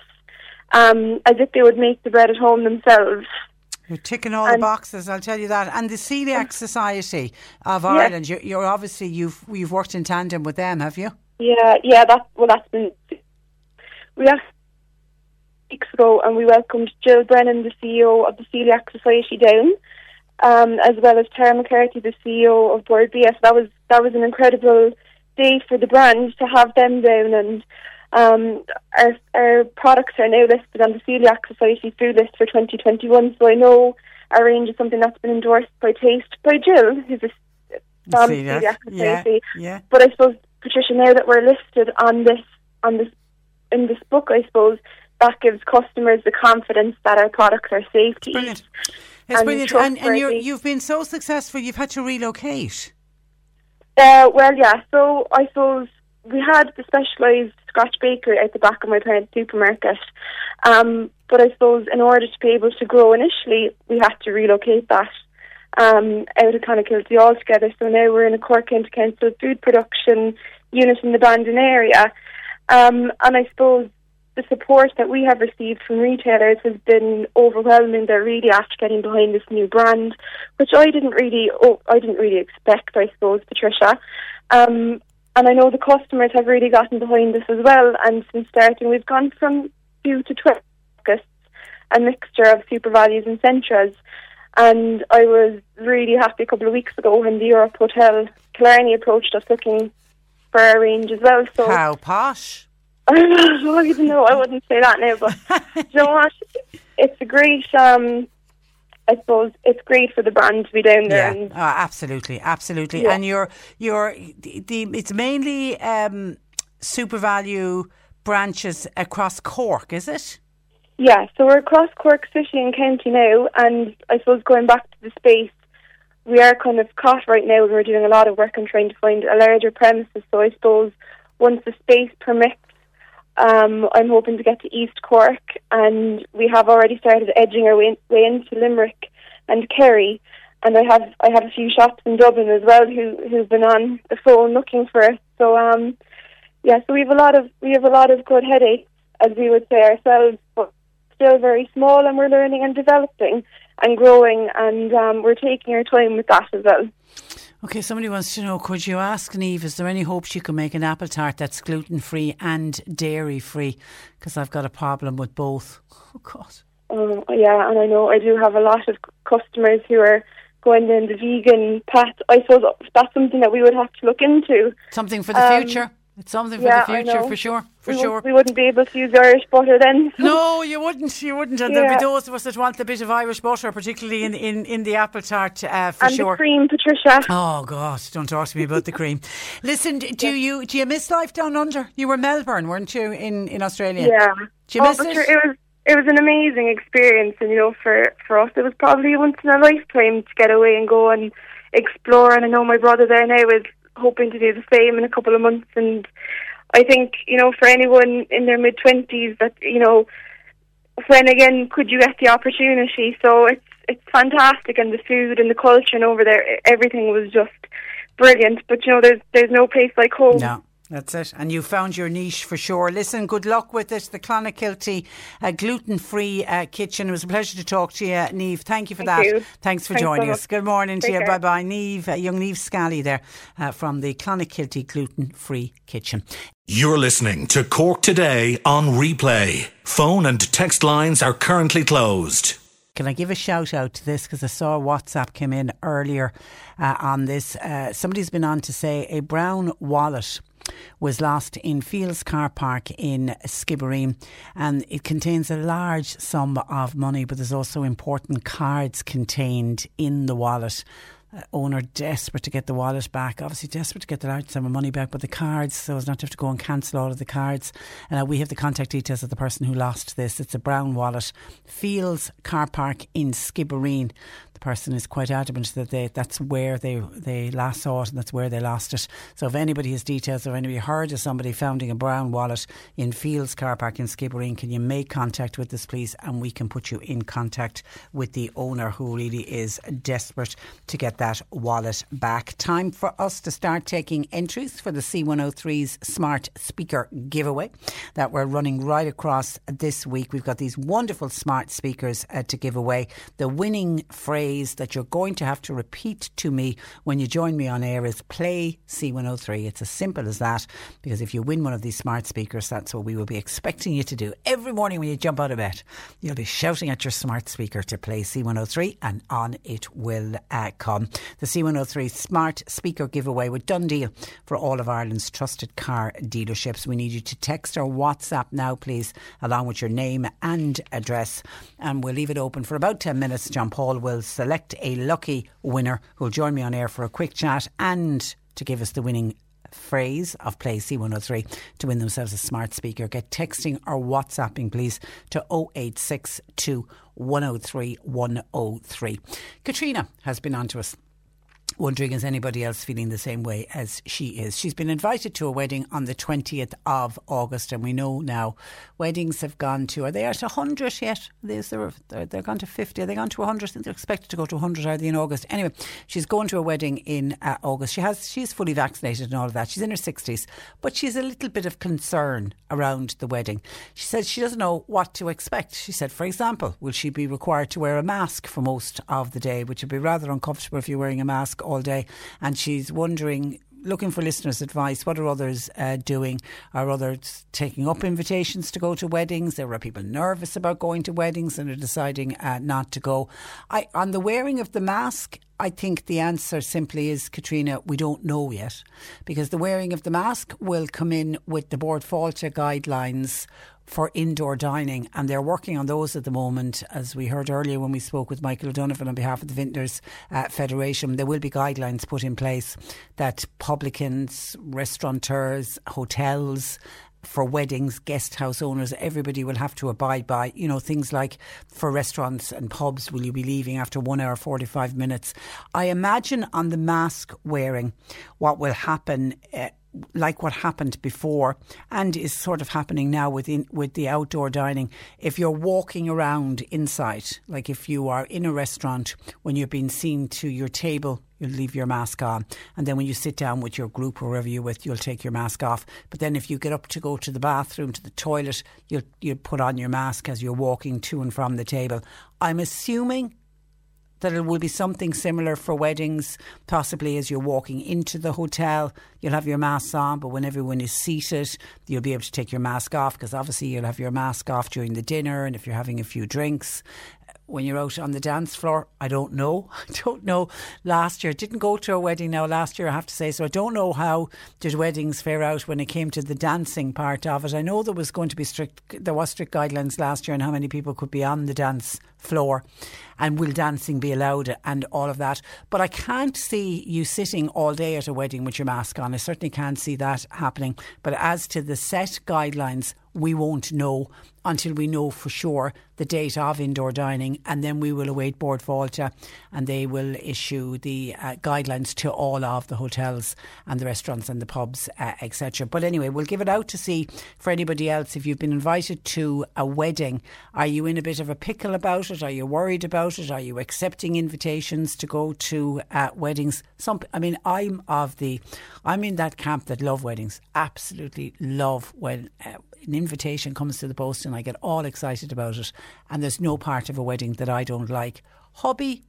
[SPEAKER 9] um, as if they would make the bread at home themselves.
[SPEAKER 3] You're ticking all and the boxes, I'll tell you that. And the Celiac Society of Ireland, you're, you're, obviously you've you've worked in tandem with them, have you?
[SPEAKER 9] Yeah, yeah. That well, that's been we asked weeks ago, and we welcomed Jill Brennan, the CEO of the Celiac Society, down, um, as well as Tara McCarthy, the CEO of Bord Bia. That was that was an incredible day for the brand to have them down and um, our, our products are now listed on the Celiac Society food list for 2021, so I know our range is something that's been endorsed by Taste by Jill, who's a from Celiac Society.
[SPEAKER 3] Yeah, yeah.
[SPEAKER 9] But I suppose Patricia, now that we're listed on this on this in this book, I suppose that gives customers the confidence that our products are safe to
[SPEAKER 3] brilliant.
[SPEAKER 9] eat.
[SPEAKER 3] It's and brilliant, and, and you have been so successful. You've had to relocate.
[SPEAKER 9] Uh, well, yeah. So I suppose we had the specialised Scotch bakery at the back of my parents' supermarket. Um, but I suppose in order to be able to grow initially, we had to relocate that um, out of Clonakilty altogether. So now we're in a Cork County Council food production unit in the Bandon area. Um, and I suppose the support that we have received from retailers has been overwhelming. They're really after getting behind this new brand, which I didn't really, oh, I didn't really expect. I suppose, Patricia. Um, and I know the customers have really gotten behind this as well. And since starting, we've gone from two to 12 a mixture of SuperValus and Centras. And I was really happy a couple of weeks ago when the Europe Hotel Killarney approached us looking for a range as well. So
[SPEAKER 3] How posh.
[SPEAKER 9] I don't even know. I wouldn't say that now, but you know what? It's a great, um, I suppose it's great for the brand to be down there.
[SPEAKER 3] Yeah,
[SPEAKER 9] And
[SPEAKER 3] oh, absolutely, absolutely.
[SPEAKER 9] Yeah.
[SPEAKER 3] And you're you're the, the it's mainly um, SuperValu branches across Cork, is it?
[SPEAKER 9] Yeah, so we're across Cork City and County now, and I suppose going back to the space, we are kind of caught right now, and we're doing a lot of work on trying to find a larger premises. So I suppose once the space permits, um, I'm hoping to get to East Cork, and we have already started edging our way, way into Limerick and Kerry. And I have I have a few shops in Dublin as well who who've been on the phone looking for us. So um, yeah, so we have a lot of we have a lot of good headaches, as we would say ourselves, but still very small, and we're learning and developing and growing, and um, we're taking our time with that as well.
[SPEAKER 3] Okay, somebody wants to know could you ask Neve, is there any hope she can make an apple tart that's gluten free and dairy free? Because I've got a problem with both. Oh, God.
[SPEAKER 9] Um, yeah, and I know I do have a lot of customers who are going down the vegan path. I suppose that's something that we would have to look into.
[SPEAKER 3] Something for the
[SPEAKER 9] Um,
[SPEAKER 3] future. It's something for
[SPEAKER 9] yeah,
[SPEAKER 3] the future, for sure, for
[SPEAKER 9] we
[SPEAKER 3] sure.
[SPEAKER 9] we wouldn't be able to use Irish butter then.
[SPEAKER 3] No, you wouldn't. You wouldn't. And there'll be those of us that want a bit of Irish butter, particularly in, in, in the apple tart, uh, for
[SPEAKER 9] and
[SPEAKER 3] sure.
[SPEAKER 9] the cream, Patricia.
[SPEAKER 3] Oh God! Don't talk to me about the cream. Listen, do you do you miss life down under? You were Melbourne, weren't you, in, in Australia?
[SPEAKER 9] Yeah.
[SPEAKER 3] Do you
[SPEAKER 9] oh,
[SPEAKER 3] miss it?
[SPEAKER 9] sure, it was it was an amazing experience, and you know, for for us, it was probably once in a lifetime to get away and go and explore. And I know my brother there now is hoping to do the same in a couple of months. And I think you know, for anyone in their mid twenties, that you know, when again could you get the opportunity? So it's it's fantastic, and the food and the culture and over there, everything was just brilliant. But you know, there's there's no place like home.
[SPEAKER 3] No. That's it. And you found your niche for sure. Listen, good luck with it. The Clonakilty uh, gluten free uh, kitchen. It was a pleasure to talk to you, Neve. Thank you for
[SPEAKER 9] Thank
[SPEAKER 3] that.
[SPEAKER 9] you.
[SPEAKER 3] Thanks for
[SPEAKER 9] Thanks
[SPEAKER 3] joining
[SPEAKER 9] much.
[SPEAKER 3] us. Good morning to you. Bye bye. Neve, uh, young Neve Scally there uh, from the Clonakilty gluten free kitchen.
[SPEAKER 4] You're listening to Cork Today on replay. Phone and text lines are currently closed.
[SPEAKER 3] Can I give a shout out to this because I saw WhatsApp came in earlier uh, on this. Uh, somebody's been on to say a brown wallet was lost in Fields Car Park in Skibbereen and it contains a large sum of money but there's also important cards contained in the wallet. Uh, owner desperate to get the wallet back, obviously desperate to get the large sum of money back, but the cards, so as not to have to go and cancel all of the cards. Uh, we have the contact details of the person who lost this. It's a brown wallet. Fields Car Park in Skibbereen. The person is quite adamant that they, that's where they they last saw it and that's where they lost it. So if anybody has details or anybody heard of somebody finding a brown wallet in Fields Car Park in Skibbereen, can you make contact with us, please? And we can put you in contact with the owner who really is desperate to get that wallet back. Time for us to start taking entries for the C103's smart speaker giveaway that we're running right across this week. We've got these wonderful smart speakers uh, to give away. The winning phrase that you're going to have to repeat to me when you join me on air is play C103. It's as simple as that because if you win one of these smart speakers, that's what we will be expecting you to do. Every morning when you jump out of bed, you'll be shouting at your smart speaker to play C103 and on it will uh, come. The C103 smart speaker giveaway with DoneDeal for all of Ireland's trusted car dealerships. We need you to text or WhatsApp now, please, along with your name and address. And we'll leave it open for about 10 minutes. John Paul will select a lucky winner who'll join me on air for a quick chat and to give us the winning phrase of play C103 to win themselves a smart speaker. Get texting or WhatsApping, please, to 0862 103 103. Katrina has been on to us wondering is anybody else feeling the same way as she is. She's been invited to a wedding on the 20th of August, and we know now weddings have gone to, are they at 100 yet? They're gone to 50, are they gone to 100? I think they're expected to go to 100, are they, in August? Anyway, she's going to a wedding in uh, August. She has, she's fully vaccinated and all of that. She's in her 60s, but she's a little bit of concern around the wedding. She says she doesn't know what to expect. She said, for example, will she be required to wear a mask for most of the day, which would be rather uncomfortable if you're wearing a mask all day. And she's wondering looking for listeners' advice. What are others uh, doing? Are others taking up invitations to go to weddings? There are people nervous about going to weddings and are deciding uh, not to go. I, on the wearing of the mask, I think the answer simply is, Katrina, we don't know yet. Because the wearing of the mask will come in with the Bord Fáilte guidelines for indoor dining, and they're working on those at the moment. As we heard earlier when we spoke with Michael O'Donovan on behalf of the Vintners uh, Federation, there will be guidelines put in place that publicans, restaurateurs, hotels, for weddings, guest house owners, everybody will have to abide by, you know, things like for restaurants and pubs, will you be leaving after one hour, 45 minutes? I imagine on the mask wearing, what will happen. Like what happened before and is sort of happening now within with the outdoor dining. If you're walking around inside like if you are in a restaurant when you're being seen to your table you'll leave your mask on. And then when you sit down with your group or whoever you're with you'll take your mask off. But then if you get up to go to the bathroom to the toilet you'll you put on your mask as you're walking to and from the table. I'm assuming that it will be something similar for weddings, possibly as you're walking into the hotel. You'll have your mask on, but when everyone is seated, you'll be able to take your mask off because obviously you'll have your mask off during the dinner and if you're having a few drinks. When you're out on the dance floor, I don't know. I don't know. Last year, didn't go to a wedding now last year, I have to say. So I don't know how did weddings fare out when it came to the dancing part of it. I know there was going to be strict, there was strict guidelines last year on how many people could be on the dance floor and will dancing be allowed and all of that. But I can't see you sitting all day at a wedding with your mask on. I certainly can't see that happening. But as to the set guidelines, we won't know until we know for sure the date of indoor dining, and then we will await Bord Fáilte, and they will issue the uh, guidelines to all of the hotels and the restaurants and the pubs, uh, etc. But anyway, we'll give it out to see for anybody else if you've been invited to a wedding. Are you in a bit of a pickle about it? Are you worried about it? Are you accepting invitations to go to uh, weddings? Some, I mean, I'm of the, I'm in that camp that love weddings. Absolutely love when uh, an invitation comes to the post and I get all excited about it. And there's no part of a wedding that I don't like. Hobby,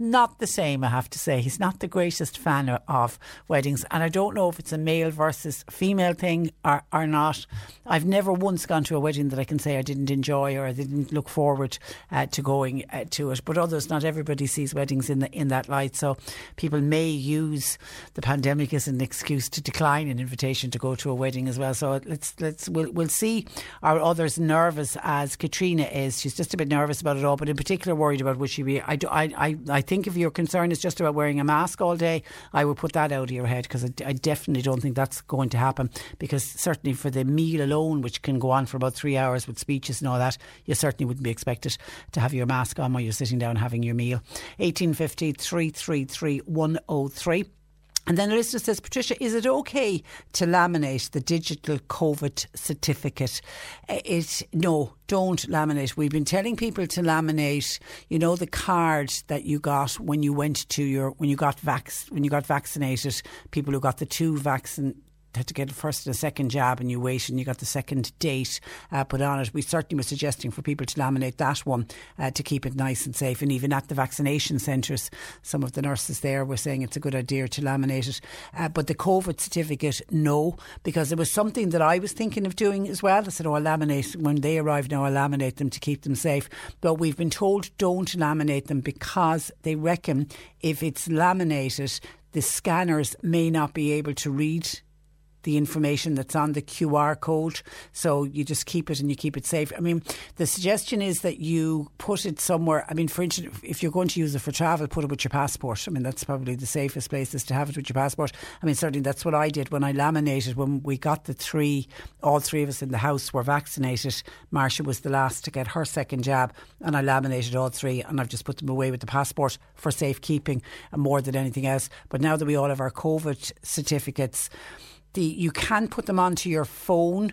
[SPEAKER 3] not the same, I have to say. He's not the greatest fan of weddings. And I don't know if it's a male versus female thing or, or not. I've never once gone to a wedding that I can say I didn't enjoy or I didn't look forward uh, to going uh, to it. But others, not everybody sees weddings in, the, in that light. So people may use the pandemic as an excuse to decline an invitation to go to a wedding as well. So let's, let's, we'll, we'll see. Are others nervous as Katrina is? She's just a bit nervous about it all, but in particular worried about would she be. I, do, I, I, I think if your concern is just about wearing a mask all day, I would put that out of your head because I, I, definitely don't think that's going to happen. Because certainly for the meal alone, which can go on for about three hours with speeches and all that, you certainly wouldn't be expected to have your mask on while you're sitting down having your meal. 1850 333 103. And then a listener says, Patricia, is it okay to laminate the digital COVID certificate? Uh, it no, don't laminate. We've been telling people to laminate, you know, the card that you got when you went to your when you got vax when you got vaccinated. People who got the two vaccine had to get a first and a second jab and you wait and you got the second date uh, put on it. We certainly were suggesting for people to laminate that one uh, to keep it nice and safe. And even at the vaccination centres, some of the nurses there were saying it's a good idea to laminate it. Uh, but the COVID certificate, no, because it was something that I was thinking of doing as well. I said, oh, I'll laminate when they arrive now, I'll laminate them to keep them safe. But we've been told don't laminate them because they reckon if it's laminated, the scanners may not be able to read the information that's on the QR code. So you just keep it and you keep it safe. I mean, the suggestion is that you put it somewhere. I mean, for instance, if you're going to use it for travel, put it with your passport. I mean, that's probably the safest place is to have it with your passport. I mean, certainly that's what I did when I laminated. When we got the three, all three of us in the house were vaccinated. Marcia was the last to get her second jab, and I laminated all three, and I've just put them away with the passport for safekeeping and more than anything else. But now that we all have our COVID certificates, the you can put them onto your phone.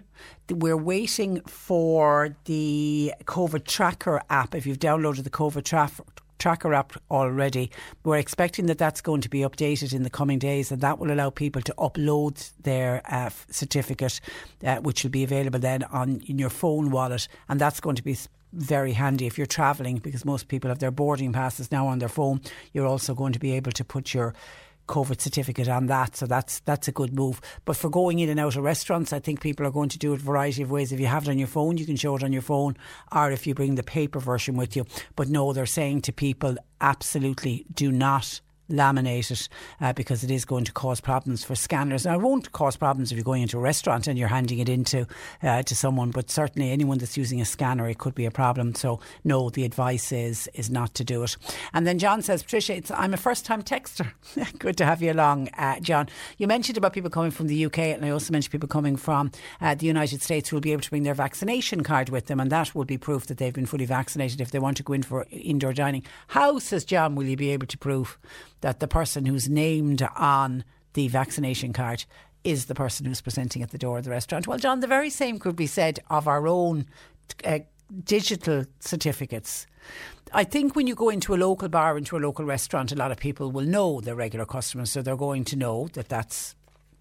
[SPEAKER 3] We're waiting for the COVID tracker app. If you've downloaded the COVID tra- tracker app already, we're expecting that that's going to be updated in the coming days, and that will allow people to upload their uh, certificate, uh, which will be available then on in your phone wallet, and that's going to be very handy if you're travelling because most people have their boarding passes now on their phone. You're also going to be able to put your COVID certificate on that. So that's that's a good move. But for going in and out of restaurants, I think people are going to do it a variety of ways. If you have it on your phone, you can show it on your phone, or if you bring the paper version with you. But no, they're saying to people, absolutely do not laminate it uh, because it is going to cause problems for scanners. Now, it won't cause problems if you're going into a restaurant and you're handing it into uh, to someone, but certainly anyone that's using a scanner, it could be a problem. So, no, the advice is is not to do it. And then John says, Patricia, I'm a first time texter. Good to have you along, uh, John. You mentioned about people coming from the UK, and I also mentioned people coming from uh, the United States who will be able to bring their vaccination card with them, and that will be proof that they've been fully vaccinated if they want to go in for indoor dining. How, says John, will you be able to prove that the person who's named on the vaccination card is the person who's presenting at the door of the restaurant? Well, John, the very same could be said of our own uh, digital certificates. I think when you go into a local bar, into a local restaurant, a lot of people will know their regular customers, so they're going to know that that's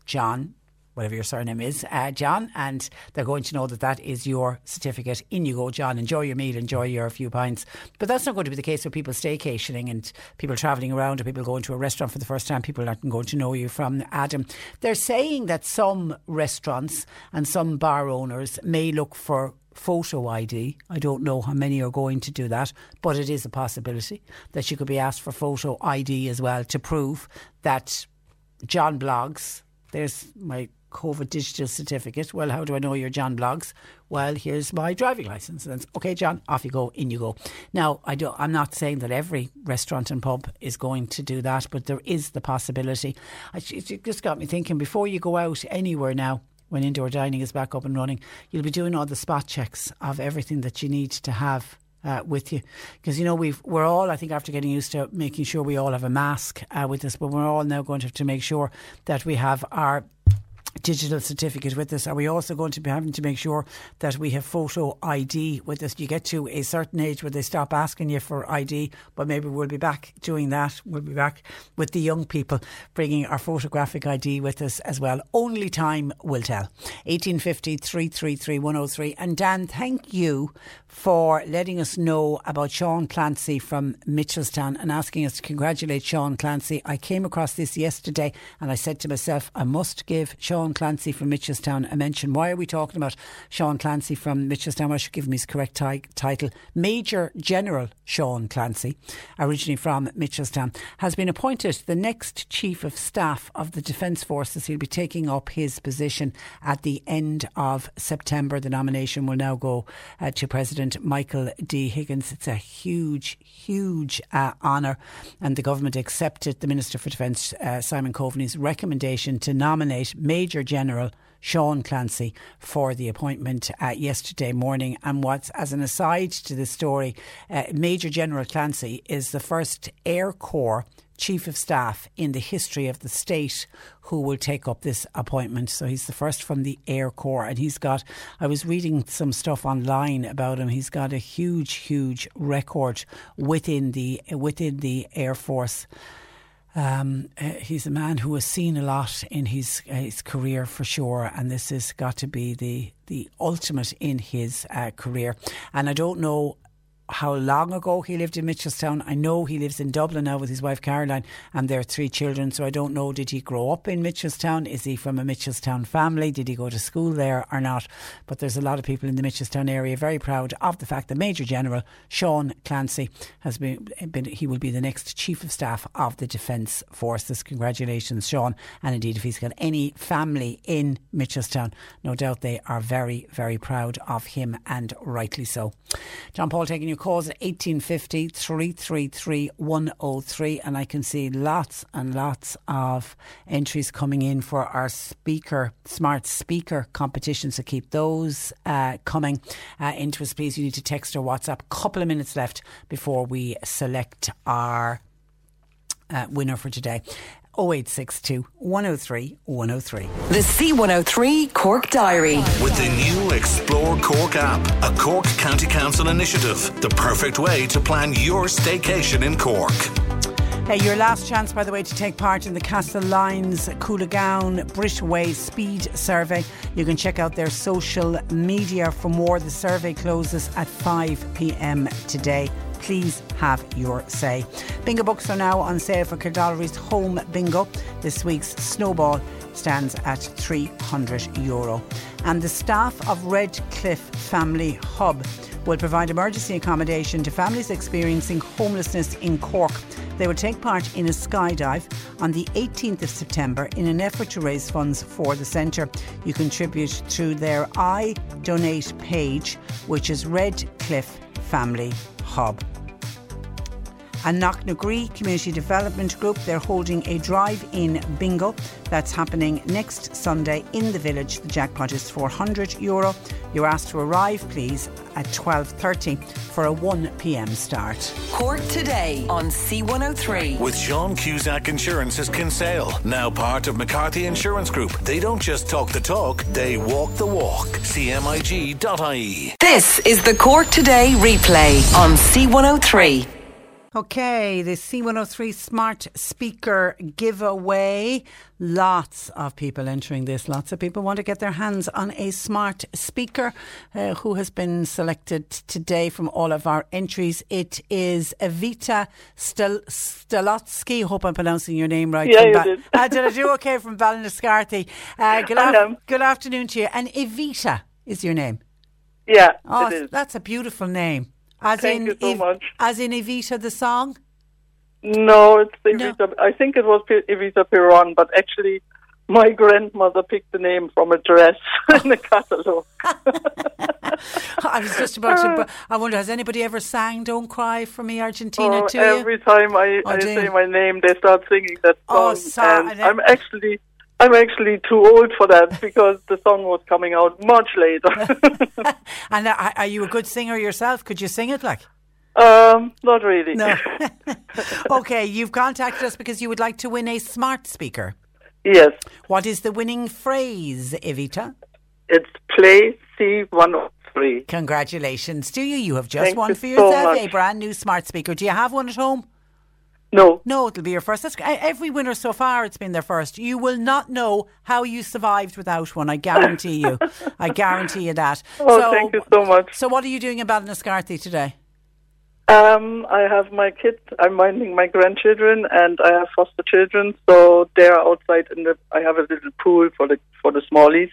[SPEAKER 3] John whatever your surname is, uh, John, and they're going to know that that is your certificate. In you go, John. Enjoy your meal, enjoy your few pints. But that's not going to be the case with people staycationing and people travelling around or people going to a restaurant for the first time. People aren't going to know you from Adam. They're saying that some restaurants and some bar owners may look for photo ID. I don't know how many are going to do that, but it is a possibility that you could be asked for photo ID as well to prove that John Bloggs, there's my COVID digital certificate. Well, how do I know you're John Bloggs? Well, here's my driving license. And okay, John, off you go, in you go. Now, I do, I'm not saying that every restaurant and pub is going to do that, but there is the possibility. It just got me thinking before you go out anywhere now, when indoor dining is back up and running, you'll be doing all the spot checks of everything that you need to have uh, with you because you know we've we're all I think after getting used to making sure we all have a mask uh, with us, but we're all now going to have to make sure that we have our digital certificate with us? Are we also going to be having to make sure that we have photo ID with us? You get to a certain age where they stop asking you for ID, but maybe we'll be back doing that. We'll be back with the young people bringing our photographic ID with us as well. Only time will tell. 1850 333 103. And Dan, thank you for letting us know about Sean Clancy from Mitchelstown and asking us to congratulate Sean Clancy. I came across this yesterday and I said to myself, I must give Sean Clancy from Mitchelstown a mention. Why are we talking about Sean Clancy from Mitchelstown? I should give him his correct t- title. Major General Sean Clancy, originally from Mitchelstown, has been appointed the next Chief of Staff of the Defence Forces. He'll be taking up his position at the end of September. The nomination will now go uh, to President President Michael D. Higgins. It's a huge, huge uh, honour, and the government accepted the Minister for Defence, uh, Simon Coveney's recommendation to nominate Major General. Sean Clancy for the appointment uh, yesterday morning. And what's as an aside to the story, uh, Major General Clancy is the first Air Corps chief of staff in the history of the state who will take up this appointment. So he's the first from the Air Corps, and he's got. I was reading some stuff online about him. He's got a huge, huge record within the within the Air Force. Um, uh, he's a man who has seen a lot in his uh, his career for sure, and this has got to be the the ultimate in his uh, career. And I don't know how long ago he lived in Mitchelstown. I know he lives in Dublin now with his wife Caroline and their three children. So I don't know, did he grow up in Mitchelstown? Is he from a Mitchelstown family? Did he go to school there or not? But there's a lot of people in the Mitchelstown area very proud of the fact that Major General Sean Clancy has been, been he will be the next Chief of Staff of the Defence Forces. Congratulations, Sean. And indeed, if he's got any family in Mitchelstown, no doubt they are very, very proud of him and rightly so. John Paul taking you your calls at 1850 333 103. And I can see lots and lots of entries coming in for our speaker, smart speaker competition. So keep those uh, coming uh, into us, please. You need to text or WhatsApp. A Couple of minutes left before we select our uh, winner for today. 0862 103 103.
[SPEAKER 2] The C103 Cork Diary.
[SPEAKER 4] With the new Explore Cork app, a Cork County Council initiative, the perfect way to plan your staycation in Cork.
[SPEAKER 3] Hey, your last chance, by the way, to take part in the Castlelyons Coolagown Britway Speed Survey. You can check out their social media for more. The survey closes at 5 pm today please have your say. Bingo books are now on sale for Kildorrery's Home Bingo. This week's Snowball stands at 300 euro. And the staff of Redcliffe Family Hub will provide emergency accommodation to families experiencing homelessness in Cork They will take part in a skydive on the 18th of September in an effort to raise funds for the centre. You contribute through their I Donate page, which is Red Cliff Family Hub and Knocknagree Community Development Group. They're holding a drive-in bingo that's happening next Sunday in the village. The jackpot is 400 euro. You're asked to arrive, please, at 12:30 for a 1 p.m. start.
[SPEAKER 2] Cork today on C103
[SPEAKER 4] with Sean Cusack Insurance's Kinsale, now part of McCarthy Insurance Group. They don't just talk the talk; they walk the walk. CMIG.ie.
[SPEAKER 2] This is the Cork Today replay on C103.
[SPEAKER 3] Okay, the C103 smart speaker giveaway. Lots of people entering this. Lots of people want to get their hands on a smart speaker. Uh, who has been selected today from all of our entries? It is Evita Stel-. Hope I'm pronouncing your name right.
[SPEAKER 10] Yeah, you ba- did.
[SPEAKER 3] uh, did I do okay from Ballinascarthy? Uh, good, af- good afternoon to you. And Evita is your name?
[SPEAKER 10] Yeah,
[SPEAKER 3] oh,
[SPEAKER 10] it is.
[SPEAKER 3] That's a beautiful name. As
[SPEAKER 10] Thank
[SPEAKER 3] in
[SPEAKER 10] you so
[SPEAKER 3] Ev-
[SPEAKER 10] much.
[SPEAKER 3] As in Evita the song?
[SPEAKER 10] No, it's Evita. I think it was Evita Peron, but actually, my grandmother picked the name from a dress in the catalogue.
[SPEAKER 3] I was just about to. I wonder, has anybody ever sang "Don't Cry for Me, Argentina"
[SPEAKER 10] Oh,
[SPEAKER 3] to you?
[SPEAKER 10] every time I,
[SPEAKER 3] Oh,
[SPEAKER 10] I say my name, they start singing that
[SPEAKER 3] Oh,
[SPEAKER 10] song, and
[SPEAKER 3] and
[SPEAKER 10] I'm actually. I'm actually too old for that because the song was coming out much later.
[SPEAKER 3] And are, are you a good singer yourself? Could you sing it like?
[SPEAKER 10] um, not really.
[SPEAKER 3] No. okay, you've contacted us because you would like to win a smart speaker.
[SPEAKER 10] yes,
[SPEAKER 3] What is the winning phrase, Evita?
[SPEAKER 10] it's play C103.
[SPEAKER 3] Congratulations to you. You have just
[SPEAKER 10] Thank
[SPEAKER 3] won for
[SPEAKER 10] so
[SPEAKER 3] yourself a brand new smart speaker. Do you have one at home?
[SPEAKER 10] No,
[SPEAKER 3] No, it'll be your first. That's, every winner so far, it's been their first. You will not know how you survived without one. I guarantee you. I guarantee you that.
[SPEAKER 10] Oh, thank you so much.
[SPEAKER 3] So, what are you doing in Ballinascarthy today?
[SPEAKER 10] Um, I have my kids. I'm minding my grandchildren, and I have foster children. So they're outside in the. I have a little pool for the for the smallies,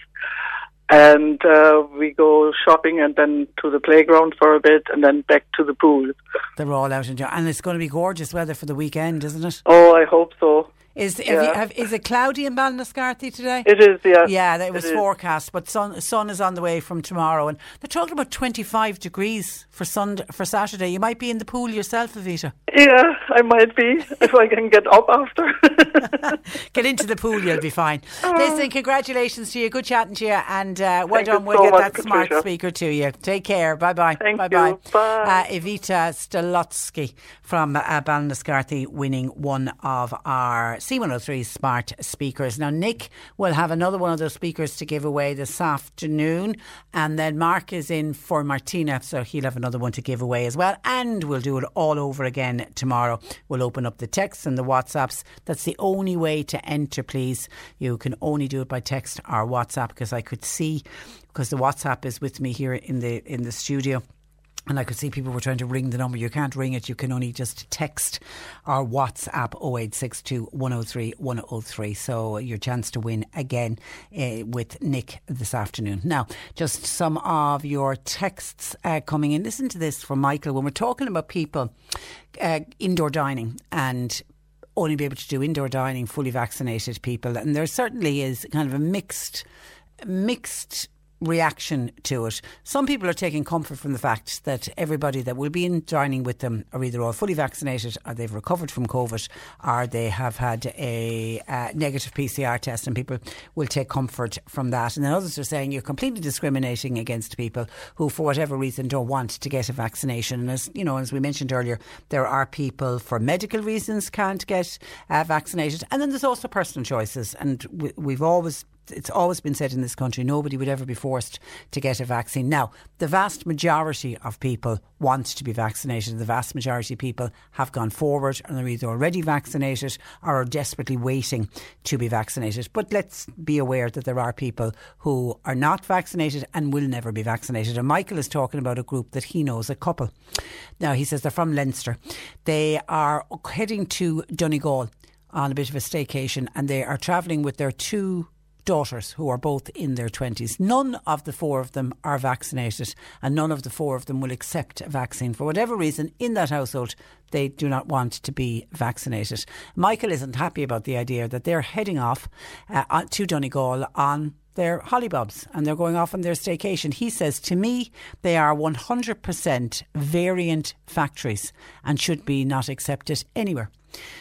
[SPEAKER 10] and uh, we go shopping, and then to the playground for a bit, and then back to the pool.
[SPEAKER 3] They're all out enjoying, and it's going to be gorgeous weather for the weekend, isn't it?
[SPEAKER 10] Oh, I hope so.
[SPEAKER 3] Is have
[SPEAKER 10] Yeah.
[SPEAKER 3] you, have, is it cloudy in Ballinascarthy today?
[SPEAKER 10] It is, yeah.
[SPEAKER 3] Yeah, it
[SPEAKER 10] It
[SPEAKER 3] was
[SPEAKER 10] is.
[SPEAKER 3] forecast, but sun sun is on the way from tomorrow, and they're talking about twenty five degrees for Sunday for Saturday. You might be in the pool yourself, Avita.
[SPEAKER 10] Yeah, I might be if I can get up after.
[SPEAKER 3] Get into the pool, you'll be fine. Listen, congratulations to you. Good chatting to you, and uh, well done. We'll
[SPEAKER 10] so
[SPEAKER 3] get
[SPEAKER 10] much,
[SPEAKER 3] that smart speaker to you. Take care. Bye bye.
[SPEAKER 10] Thank
[SPEAKER 3] bye bye.
[SPEAKER 10] Bye.
[SPEAKER 3] Uh, Evita Stelotsky from uh, Ballinascarthy winning one of our C103 smart speakers. Now, Nick will have another one of those speakers to give away this afternoon, and then Mark is in for Martina, so he'll have another one to give away as well. And we'll do it all over again tomorrow. We'll open up the texts and the WhatsApps. That's the only way to enter, please. You can only do it by text or WhatsApp because I could see because the WhatsApp is with me here in the in the studio. And I could see people were trying to ring the number. You can't ring it. You can only just text or WhatsApp 0862 103 103. So your chance to win again uh, with Nick this afternoon. Now, just some of your texts uh, coming in. Listen to this from Michael. When we're talking about people uh, indoor dining and only be able to do indoor dining, fully vaccinated people, and there certainly is kind of a mixed, mixed reaction to it. Some people are taking comfort from the fact that everybody that will be in dining with them are either all fully vaccinated or they've recovered from COVID or they have had a uh, negative PCR test and people will take comfort from that. And then others are saying you're completely discriminating against people who for whatever reason don't want to get a vaccination. And as you know, as we mentioned earlier, there are people for medical reasons can't get uh, vaccinated. And then there's also personal choices. And we, we've always it's always been said in this country nobody would ever be forced to get a vaccine. Now, the vast majority of people want to be vaccinated. The vast majority of people have gone forward and are either already vaccinated or are desperately waiting to be vaccinated. But let's be aware that there are people who are not vaccinated and will never be vaccinated. And Michael is talking about a group that he knows, a couple. Now, he says they're from Leinster. They are heading to Donegal on a bit of a staycation and they are travelling with their two daughters who are both in their 20s. None of the four of them are vaccinated, and none of the four of them will accept a vaccine. For whatever reason, in that household, they do not want to be vaccinated. Michael isn't happy about the idea that they're heading off uh, to Donegal on their hollybobs and they're going off on their staycation. He says, to me, they are 100% variant factories and should be not accepted anywhere.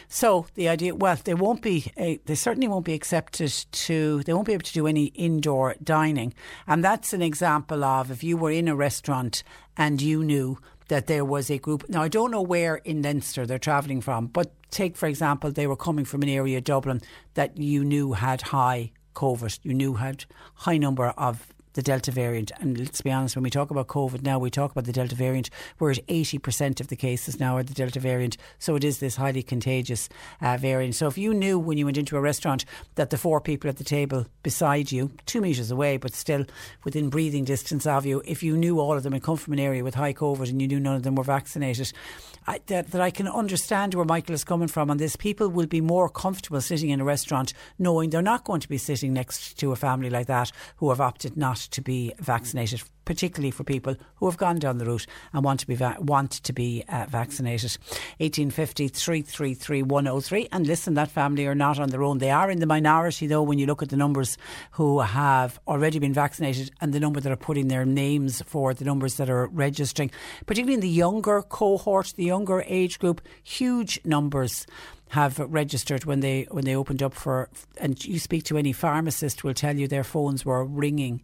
[SPEAKER 3] So the idea, well, they won't be, uh, they certainly won't be accepted to, they won't be able to do any indoor dining. And that's an example of if you were in a restaurant and you knew that there was a group. Now, I don't know where in Leinster they're travelling from, but take, for example, they were coming from an area, Dublin, that you knew had high COVID, you knew had high number of the Delta variant. And let's be honest, when we talk about COVID now, we talk about the Delta variant, where 80% of the cases now are the Delta variant. So it is this highly contagious uh, variant. So if you knew when you went into a restaurant that the four people at the table beside you, two metres away, but still within breathing distance of you, if you knew all of them had come from an area with high COVID and you knew none of them were vaccinated, I, that, that I can understand where Michael is coming from on this. People will be more comfortable sitting in a restaurant knowing they're not going to be sitting next to a family like that who have opted not to be vaccinated particularly for people who have gone down the route and want to be va- want to be uh, vaccinated. 1850 333 103. And listen, that family are not on their own. They are in the minority, though, when you look at the numbers who have already been vaccinated and the number that are putting their names for the numbers that are registering, particularly in the younger cohort, the younger age group, huge numbers have registered when they when they opened up for and you speak to any pharmacist will tell you their phones were ringing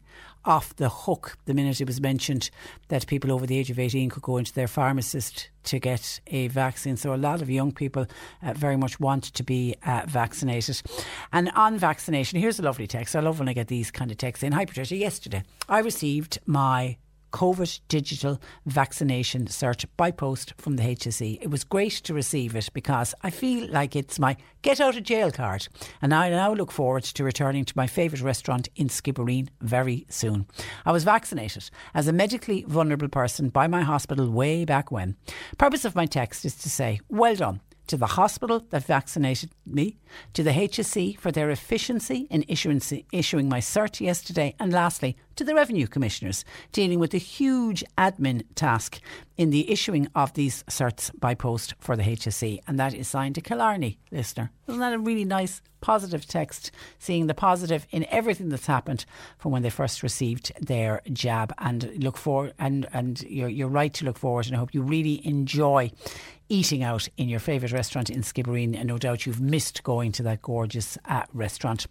[SPEAKER 3] off the hook the minute it was mentioned that people over the age of 18 could go into their pharmacist to get a vaccine. So a lot of young people uh, very much want to be uh, vaccinated. And on vaccination, here's a lovely text. I love when I get these kind of texts in. Hi, Patricia. Yesterday, I received my COVID digital vaccination cert by post from the HSE. It was great to receive it because I feel like it's my get out of jail card. And I now look forward to returning to my favourite restaurant in Skibbereen very soon. I was vaccinated as a medically vulnerable person by my hospital way back when. Purpose of my text is to say, well done to the hospital that vaccinated me, to the HSE for their efficiency in issuing, my cert yesterday, and lastly, to the Revenue Commissioners dealing with the huge admin task in the issuing of these certs by post for the HSE. And that is signed to Killarney, listener. Isn't that a really nice, positive text, seeing the positive in everything that's happened from when they first received their jab? And look for and and you're, you're right to look forward, and I hope you really enjoy eating out in your favourite restaurant in Skibbereen, and no doubt you've missed going to that gorgeous uh, restaurant.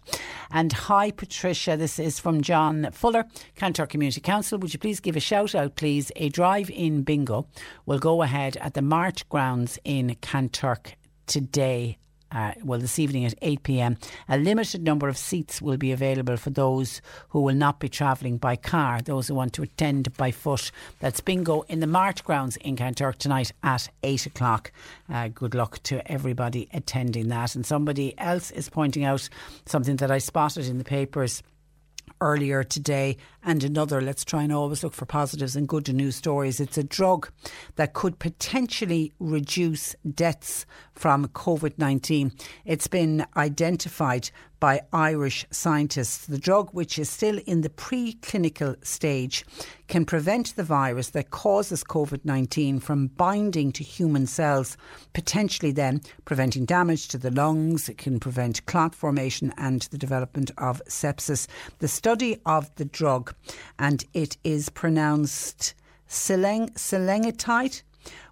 [SPEAKER 3] And hi, Patricia, this is from John Fuller, Kanturk Community Council. Would you please give a shout out, please? A drive in bingo will go ahead at the Mart grounds in Kanturk today uh, well, this evening at 8 pm. A limited number of seats will be available for those who will not be travelling by car, those who want to attend by foot. That's bingo in the Mart grounds in Kanturk tonight at 8 o'clock. Uh, good luck to everybody attending that. And somebody else is pointing out something that I spotted in the papers earlier today and another. Let's try and always look for positives and good news stories. It's a drug that could potentially reduce deaths from COVID 19. It's been identified by Irish scientists. The drug, which is still in the preclinical stage, can prevent the virus that causes COVID 19 from binding to human cells, potentially then preventing damage to the lungs. It can prevent clot formation and the development of sepsis. The study of the drug, and it is pronounced seleng- cilengitide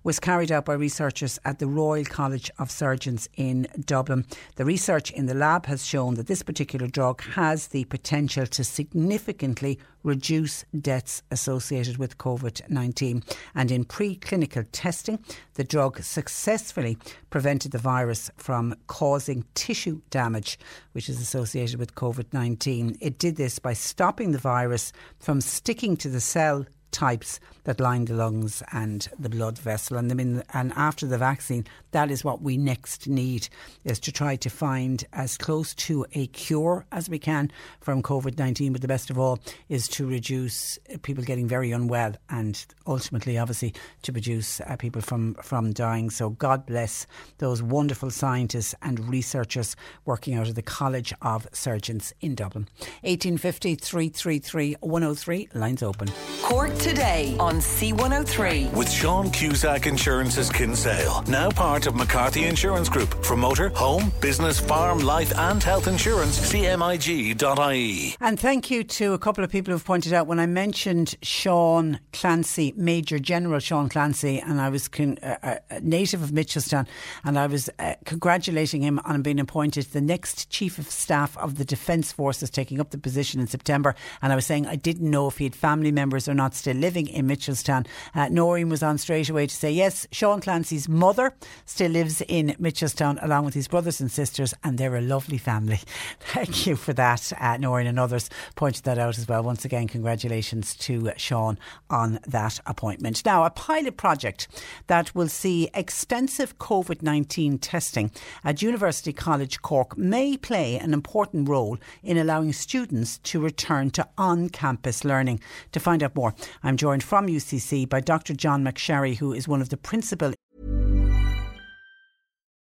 [SPEAKER 3] was carried out by researchers at the Royal College of Surgeons in Dublin. The research in the lab has shown that this particular drug has the potential to significantly reduce deaths associated with COVID 19. And in preclinical testing, the drug successfully prevented the virus from causing tissue damage, which is associated with COVID 19. It did this by stopping the virus from sticking to the cell types that line the lungs and the blood vessel. And, in, and after the vaccine, that is what we next need is to try to find as close to a cure as we can from COVID 19. But the best of all is to reduce people getting very unwell and ultimately, obviously, to reduce uh, people from, from dying. So God bless those wonderful scientists and researchers working out of the College of Surgeons in Dublin. 1850 333 103, lines open.
[SPEAKER 2] Cork today on C103.
[SPEAKER 4] With Sean Cusack Insurance's Kinsale, now part of McCarthy Insurance Group. For motor, home, business, farm, life, and health insurance, cmig.ie.
[SPEAKER 3] And thank you to a couple of people who've pointed out when I mentioned Sean Clancy, Major General Sean Clancy, and I was con- a, a native of Mitchelstown, and I was uh, congratulating him on being appointed the next Chief of Staff of the Defence Forces, taking up the position in September. And I was saying I didn't know if he had family members or not still living in Mitchelstown. Uh, Noreen was on straight away to say, yes, Sean Clancy's mother still lives in Mitchelstown along with his brothers and sisters, and they're a lovely family. Thank you for that, uh, Noreen, and others pointed that out as well. Once again, congratulations to Sean on that appointment. Now, a pilot project that will see extensive COVID 19 testing at University College Cork may play an important role in allowing students to return to on campus learning. To find out more, I'm joined from UCC by Dr. John McSherry, who is one of the principal.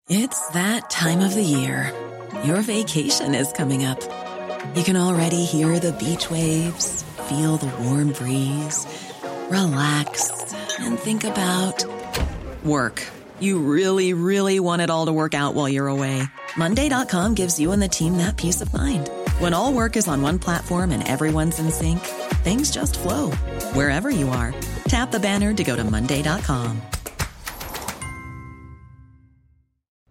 [SPEAKER 11] It's that time of the year. Your vacation is coming up. You can already hear the beach waves, feel the warm breeze, relax, and think about work. You really, really want it all to work out while you're away. Monday.com gives you and the team that peace of mind. When all work is on one platform and everyone's in sync, things just flow wherever you are. Tap the banner to go to Monday.com.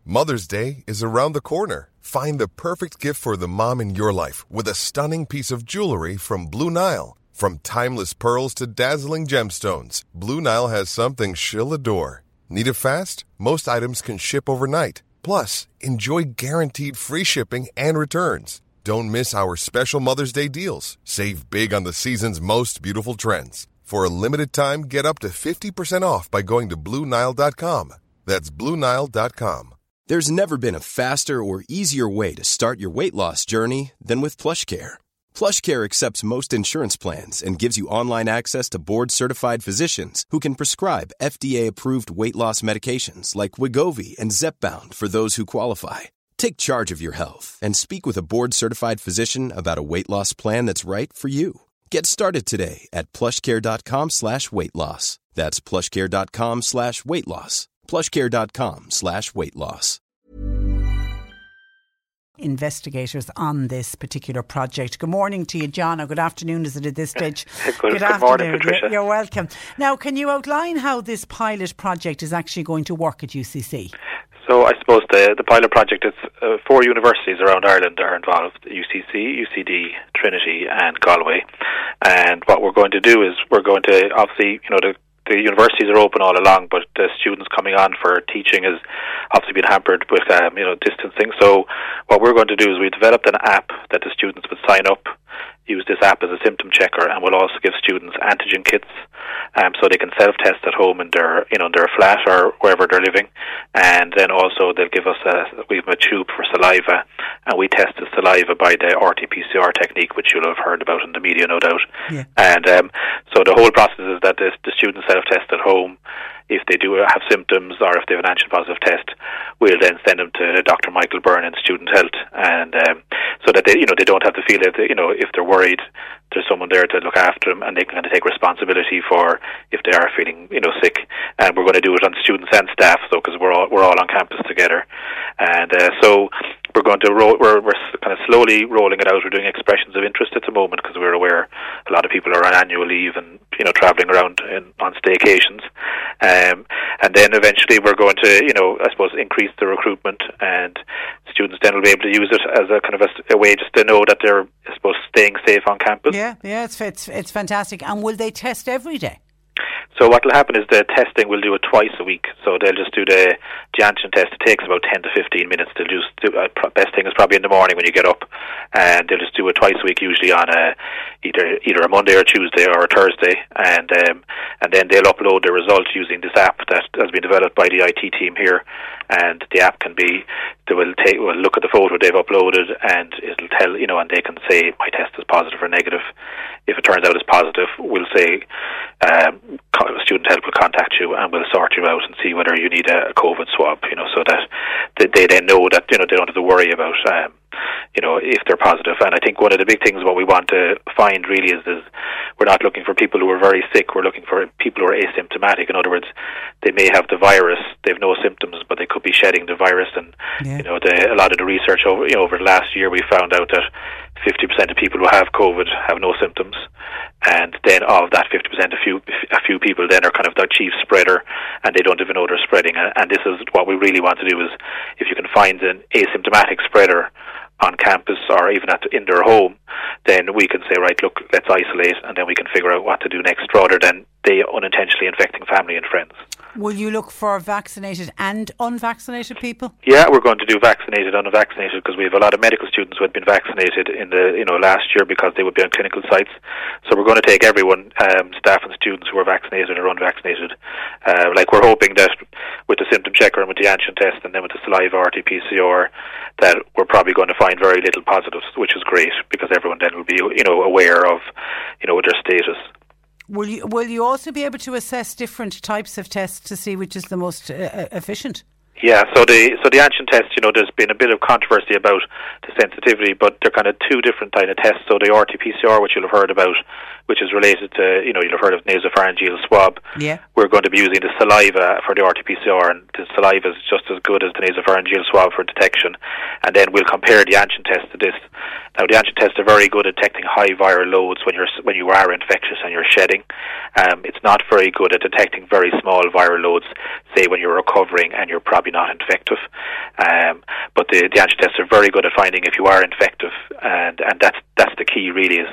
[SPEAKER 12] Mother's Day is around the corner. Find the perfect gift for the mom in your life with a stunning piece of jewelry from Blue Nile. From timeless pearls to dazzling gemstones, Blue Nile has something she'll adore. Need it fast? Most items can ship overnight. Plus, enjoy guaranteed free shipping and returns. Don't miss our special Mother's Day deals. Save big on the season's most beautiful trends. For a limited time, get up to 50% off by going to Bluenile.com. That's Bluenile.com.
[SPEAKER 1] There's never been a faster or easier way to start your weight loss journey than with PlushCare. PlushCare accepts most insurance plans and gives you online access to board-certified physicians who can prescribe FDA-approved weight loss medications like Wegovy and Zepbound for those who qualify. Take charge of your health and speak with a board-certified physician about a weight loss plan that's right for you. Get started today at plushcare.com slash weight loss. That's plushcare.com slash weight loss. plushcare.com slash weight loss.
[SPEAKER 3] Investigators on this particular project. Good morning to you, John, or good afternoon, is it at this stage?
[SPEAKER 13] good, good, good morning, Patricia.
[SPEAKER 3] You're welcome. Now, can you outline how this pilot project is actually going to work at UCC?
[SPEAKER 13] So I suppose the the pilot project is uh, four universities around Ireland are involved: UCC, UCD, Trinity, and Galway. And what we're going to do is we're going to obviously, you know, the the universities are open all along, but the students coming on for teaching has obviously been hampered with um, you know distancing. So what we're going to do is we developed an app that the students would sign up, use this app as a symptom checker, and we'll also give students antigen kits, um, so they can self-test at home in their you know their flat or wherever they're living, and then also they'll give us a we have a tube for saliva, and we test the saliva by the RT-PCR technique, which you'll have heard about in the media, no doubt.
[SPEAKER 3] Yeah.
[SPEAKER 13] And um, so the whole process is that the, the students self-test at home. If they do have symptoms or if they have an antigen positive test, we'll then send them to Dr. Michael Byrne in Student Health, and um, so that they, you know, they don't have to feel that, they, you know, if they're worried, there's someone there to look after them, and they can kind of take responsibility for if they are feeling, you know, sick. And we're going to do it on students and staff, so because we're all we're all on campus together, and uh, so we're going to roll, we're, we're kind of slowly rolling it out. We're doing expressions of interest at the moment because we're aware a lot of people are on annual leave and you know traveling around in, on staycations, um, and then eventually we're going to you know I suppose increase the recruitment and students then will be able to use it as a kind of a, a way just to know that they're I suppose staying safe on campus.
[SPEAKER 3] Yeah, yeah, it's it's it's fantastic. And will they test every day?
[SPEAKER 13] So what will happen is the testing will do it twice a week. So they'll just do the, the antigen test. It takes about 10 to 15 minutes. They'll just do, uh, best thing is probably in the morning when you get up, and they'll just do it twice a week, usually on a either either a Monday or Tuesday or a Thursday, and um, and then they'll upload the results using this app that has been developed by the IT team here, and the app can be they will take will look at the photo they've uploaded and it'll tell you know and they can say my test is positive or negative. If it turns out it's positive, we'll say um, student help will contact you and we'll sort you out and see whether you need a, COVID swab. You know, so that they, they then know that you know they don't have to worry about um, you know, if they're positive. And I think one of the big things what we want to find really is, is we're not looking for people who are very sick. We're looking for people who are asymptomatic. In other words, they may have the virus, they have no symptoms, but they could be shedding the virus. And
[SPEAKER 3] Yeah.
[SPEAKER 13] you know, the, a lot of the research over you know, over the last year, we found out that 50% of people who have COVID have no symptoms, and then of that 50%, a few a few people then are kind of the chief spreader, and they don't even know they're spreading. And, and this is what we really want to do is, if you can find an asymptomatic spreader on campus or even at in their home, then we can say, right, look, let's isolate, and then we can figure out what to do next, rather than they unintentionally infecting family and friends.
[SPEAKER 3] Will you look for vaccinated and unvaccinated people?
[SPEAKER 13] Yeah, we're going to do vaccinated, and unvaccinated, because we have a lot of medical students who had been vaccinated in the you know last year because they would be on clinical sites. So we're going to take everyone, um, staff and students who are vaccinated or unvaccinated. Uh, like we're hoping that with the symptom checker and with the antigen test, and then with the saliva RT-PCR, that we're probably going to find very little positives, which is great because everyone then will be you know aware of you know their status.
[SPEAKER 3] Will you will you also be able to assess different types of tests to see which is the most uh, uh, efficient?
[SPEAKER 13] Yeah, so the so the antigen test, you know, there's been a bit of controversy about the sensitivity, but they're kind of two different kind of tests. So the RT-PCR, which you'll have heard about, which is related to, you know, you'll have heard of nasopharyngeal swab.
[SPEAKER 3] Yeah.
[SPEAKER 13] We're going to be using the saliva for the RT-PCR, and the saliva is just as good as the nasopharyngeal swab for detection. And then we'll compare the antigen test to this. Now, the antigen tests are very good at detecting high viral loads when you're when you are infectious and you're shedding. Um, it's not very good at detecting very small viral loads, say when you're recovering and you're probably not infective. Um, but the, the antigen tests are very good at finding if you are infective, and and that's that's the key really is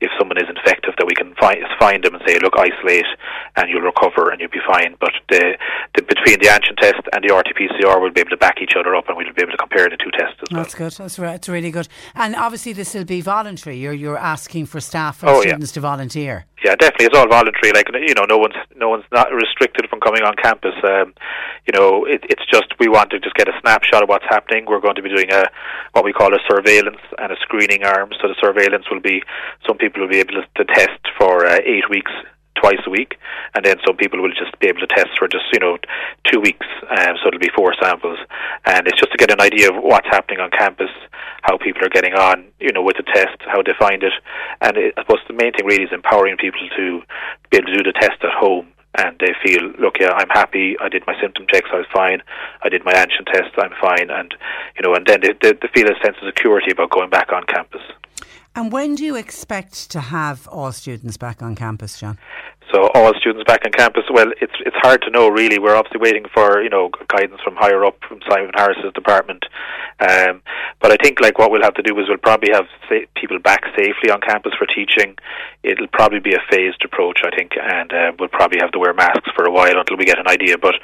[SPEAKER 13] if someone is infective that we can find find them and say look isolate and you'll recover and you'll be fine. But the, the between the antigen test and the RT-PCR we'll be able to back each other up and we'll be able to compare the two tests as well.
[SPEAKER 3] That's good. That's right. That's really good. And obviously, this will be voluntary. You're you're asking for staff and
[SPEAKER 13] Oh, yeah.
[SPEAKER 3] students to volunteer.
[SPEAKER 13] Yeah, definitely. It's all voluntary. Like you know, no one's no one's not restricted from coming on campus. Um, you know, it, it's just we want to just get a snapshot of what's happening. We're going to be doing a what we call a surveillance and a screening arm. So the surveillance will be some people will be able to test for uh, eight weeks twice a week, and then some people will just be able to test for just you know two weeks. Um, so it'll be four samples, and it's just to get an idea of what's happening on campus, how people are getting on, you know, with the test, how they find it, and it, I suppose the main thing really is empowering people to be able to do the test at home. And they feel, look, yeah, I'm happy. I did my symptom checks. I was fine. I did my antigen test. I'm fine. And you know, and then they, they, they feel a sense of security about going back on campus.
[SPEAKER 3] And when do you expect to have all students back on campus, John?
[SPEAKER 13] So all students back on campus. Well, it's it's hard to know really. We're obviously waiting for you know guidance from higher up from Simon Harris's department. Um, but I think like what we'll have to do is we'll probably have sa- people back safely on campus for teaching. It'll probably be a phased approach, I think, and uh, we'll probably have to wear masks for a while until we get an idea. But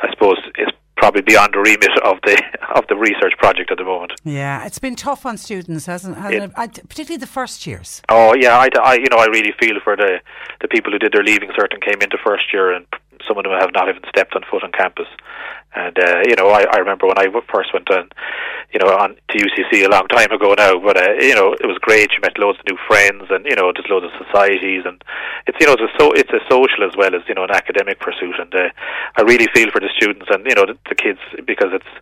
[SPEAKER 13] I suppose it's probably beyond the remit of the of the research project at the moment.
[SPEAKER 3] Yeah, it's been tough on students, hasn't, hasn't
[SPEAKER 13] It-
[SPEAKER 3] it? Particularly the first years.
[SPEAKER 13] Oh yeah, I, I you know I really feel for the the people who did their leaving cert and came into first year, and some of them have not even stepped on foot on campus. And uh, you know, I, I remember when I first went on, you know, on to UCC a long time ago now. But uh, you know, it was great. You met loads of new friends, and you know, there's loads of societies, and it's you know, it's a so it's a social as well as you know an academic pursuit. And uh, I really feel for the students and you know the, the kids because it's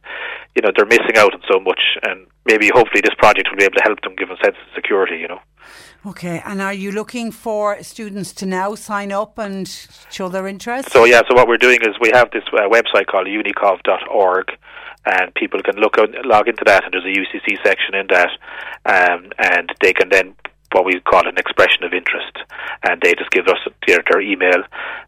[SPEAKER 13] you know they're missing out on so much, and maybe hopefully this project will be able to help them give them a sense of security. You know.
[SPEAKER 3] Okay, and are you looking for students to now sign up and show their interest?
[SPEAKER 13] So yeah, so what we're doing is we have this uh, website called unicov.org, and people can look out, log into that, and there's a UCC section in that, um, and they can then what we call an expression of interest, and they just give us their, their email,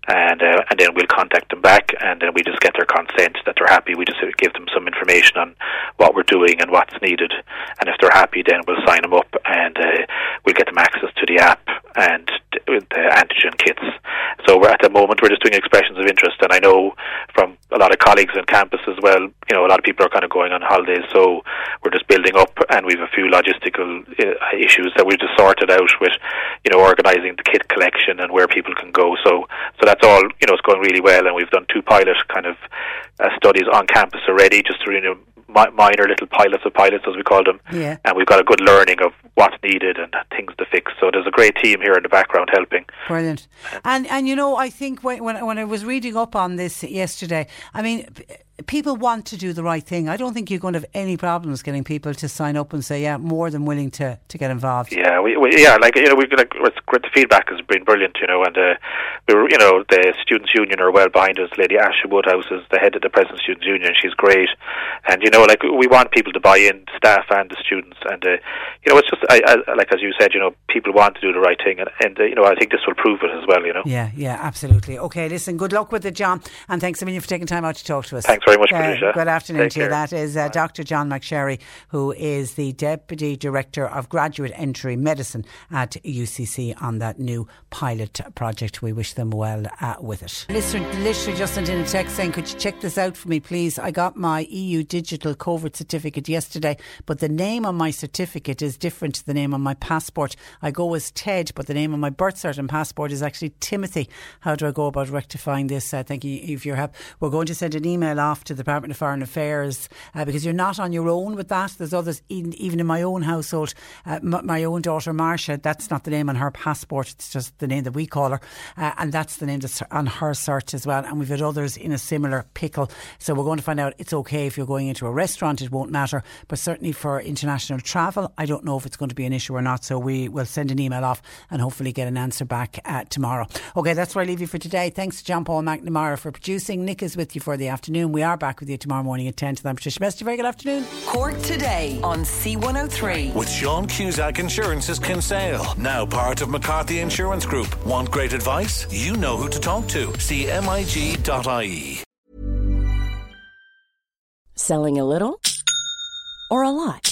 [SPEAKER 13] and uh, and then we'll contact them back, and then we just get their consent that they're happy. We just give them some information on what we're doing and what's needed, and if they're happy, then we'll sign them up, and uh, we'll get them access to the app, and the antigen kits. So we're at the moment we're just doing expressions of interest, and I know from a lot of colleagues on campus as well. You know, a lot of people are kind of going on holidays, so we're just building up, and we've a few logistical uh, issues that we've just sorted out with, you know, organising the kit collection and where people can go. So, so that's all. You know, it's going really well, and we've done two pilot kind of uh, studies on campus already, just to you know minor little pilots of pilots, as we call them.
[SPEAKER 3] Yeah.
[SPEAKER 13] And we've got a good learning of what's needed and things to fix. So there's a great team here in the background helping.
[SPEAKER 3] Brilliant. And and you know, I think when when, when I was reading up on this yesterday, I mean people want to do the right thing. I don't think you're going to have any problems getting people to sign up and say, yeah, more than willing to, to get involved.
[SPEAKER 13] Yeah, we, we yeah, like you know, we've like the feedback has been brilliant, you know, and uh, we were, you know, the students' union are well behind us. Lady Asha Woodhouse is the head of the present students' union. She's great, and you know, like we want people to buy in, staff and the students, and uh, you know, it's just I, I, like as you said, you know, people want to do the right thing, and, and uh, you know, I think this will prove it as well, you know.
[SPEAKER 3] Yeah, yeah, absolutely. Okay, listen, good luck with it, John, and thanks a million for taking time out to talk to us.
[SPEAKER 13] Thanks very much, uh, Patricia.
[SPEAKER 3] Good afternoon
[SPEAKER 13] Take
[SPEAKER 3] to you. That is uh, Dr. John McSherry, who is the Deputy Director of Graduate Entry Medicine at UCC on that new pilot project. We wish them well uh, with it. Listener literally just sent in a text saying, Could you check this out for me, please? I got my EU digital COVID certificate yesterday, but the name on my certificate is different to the name on my passport. I go as Ted, but the name on my birth cert and passport is actually Timothy. How do I go about rectifying this? Uh, thank you if your help. We're going to send an email off to the Department of Foreign Affairs uh, because you're not on your own with that. There's others, in, even in my own household. Uh, m- my own daughter, Marcia, that's not the name on her passport, it's just the name that we call her. Uh, and that's the name that's on her cert as well. And we've had others in a similar pickle. So we're going to find out it's okay if you're going into a restaurant, it won't matter. But certainly for international travel, I don't know if it's going to be an issue or not. So we will send an email off and hopefully get an answer back uh, tomorrow. Okay, that's where I leave you for today. Thanks to John Paul McNamara for producing. Nick is with you for the afternoon. We are back with you tomorrow morning at 10 to I'm Patricia Best. Very good afternoon.
[SPEAKER 2] Cork today on C103.
[SPEAKER 4] With Sean Cusack Insurance's Kinsale, now part of McCarthy Insurance Group. Want great advice? You know who to talk to. cmig.ie.
[SPEAKER 14] Selling a little or a lot?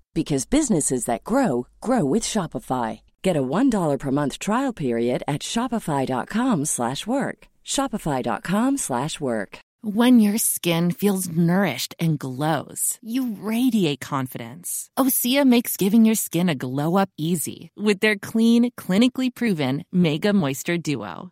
[SPEAKER 14] because businesses that grow grow with Shopify. Get a $1 per month trial period at shopify.com/work. shopify.com/work.
[SPEAKER 15] When your skin feels nourished and glows, you radiate confidence. Osea makes giving your skin a glow up easy with their clean, clinically proven Mega Moisture Duo.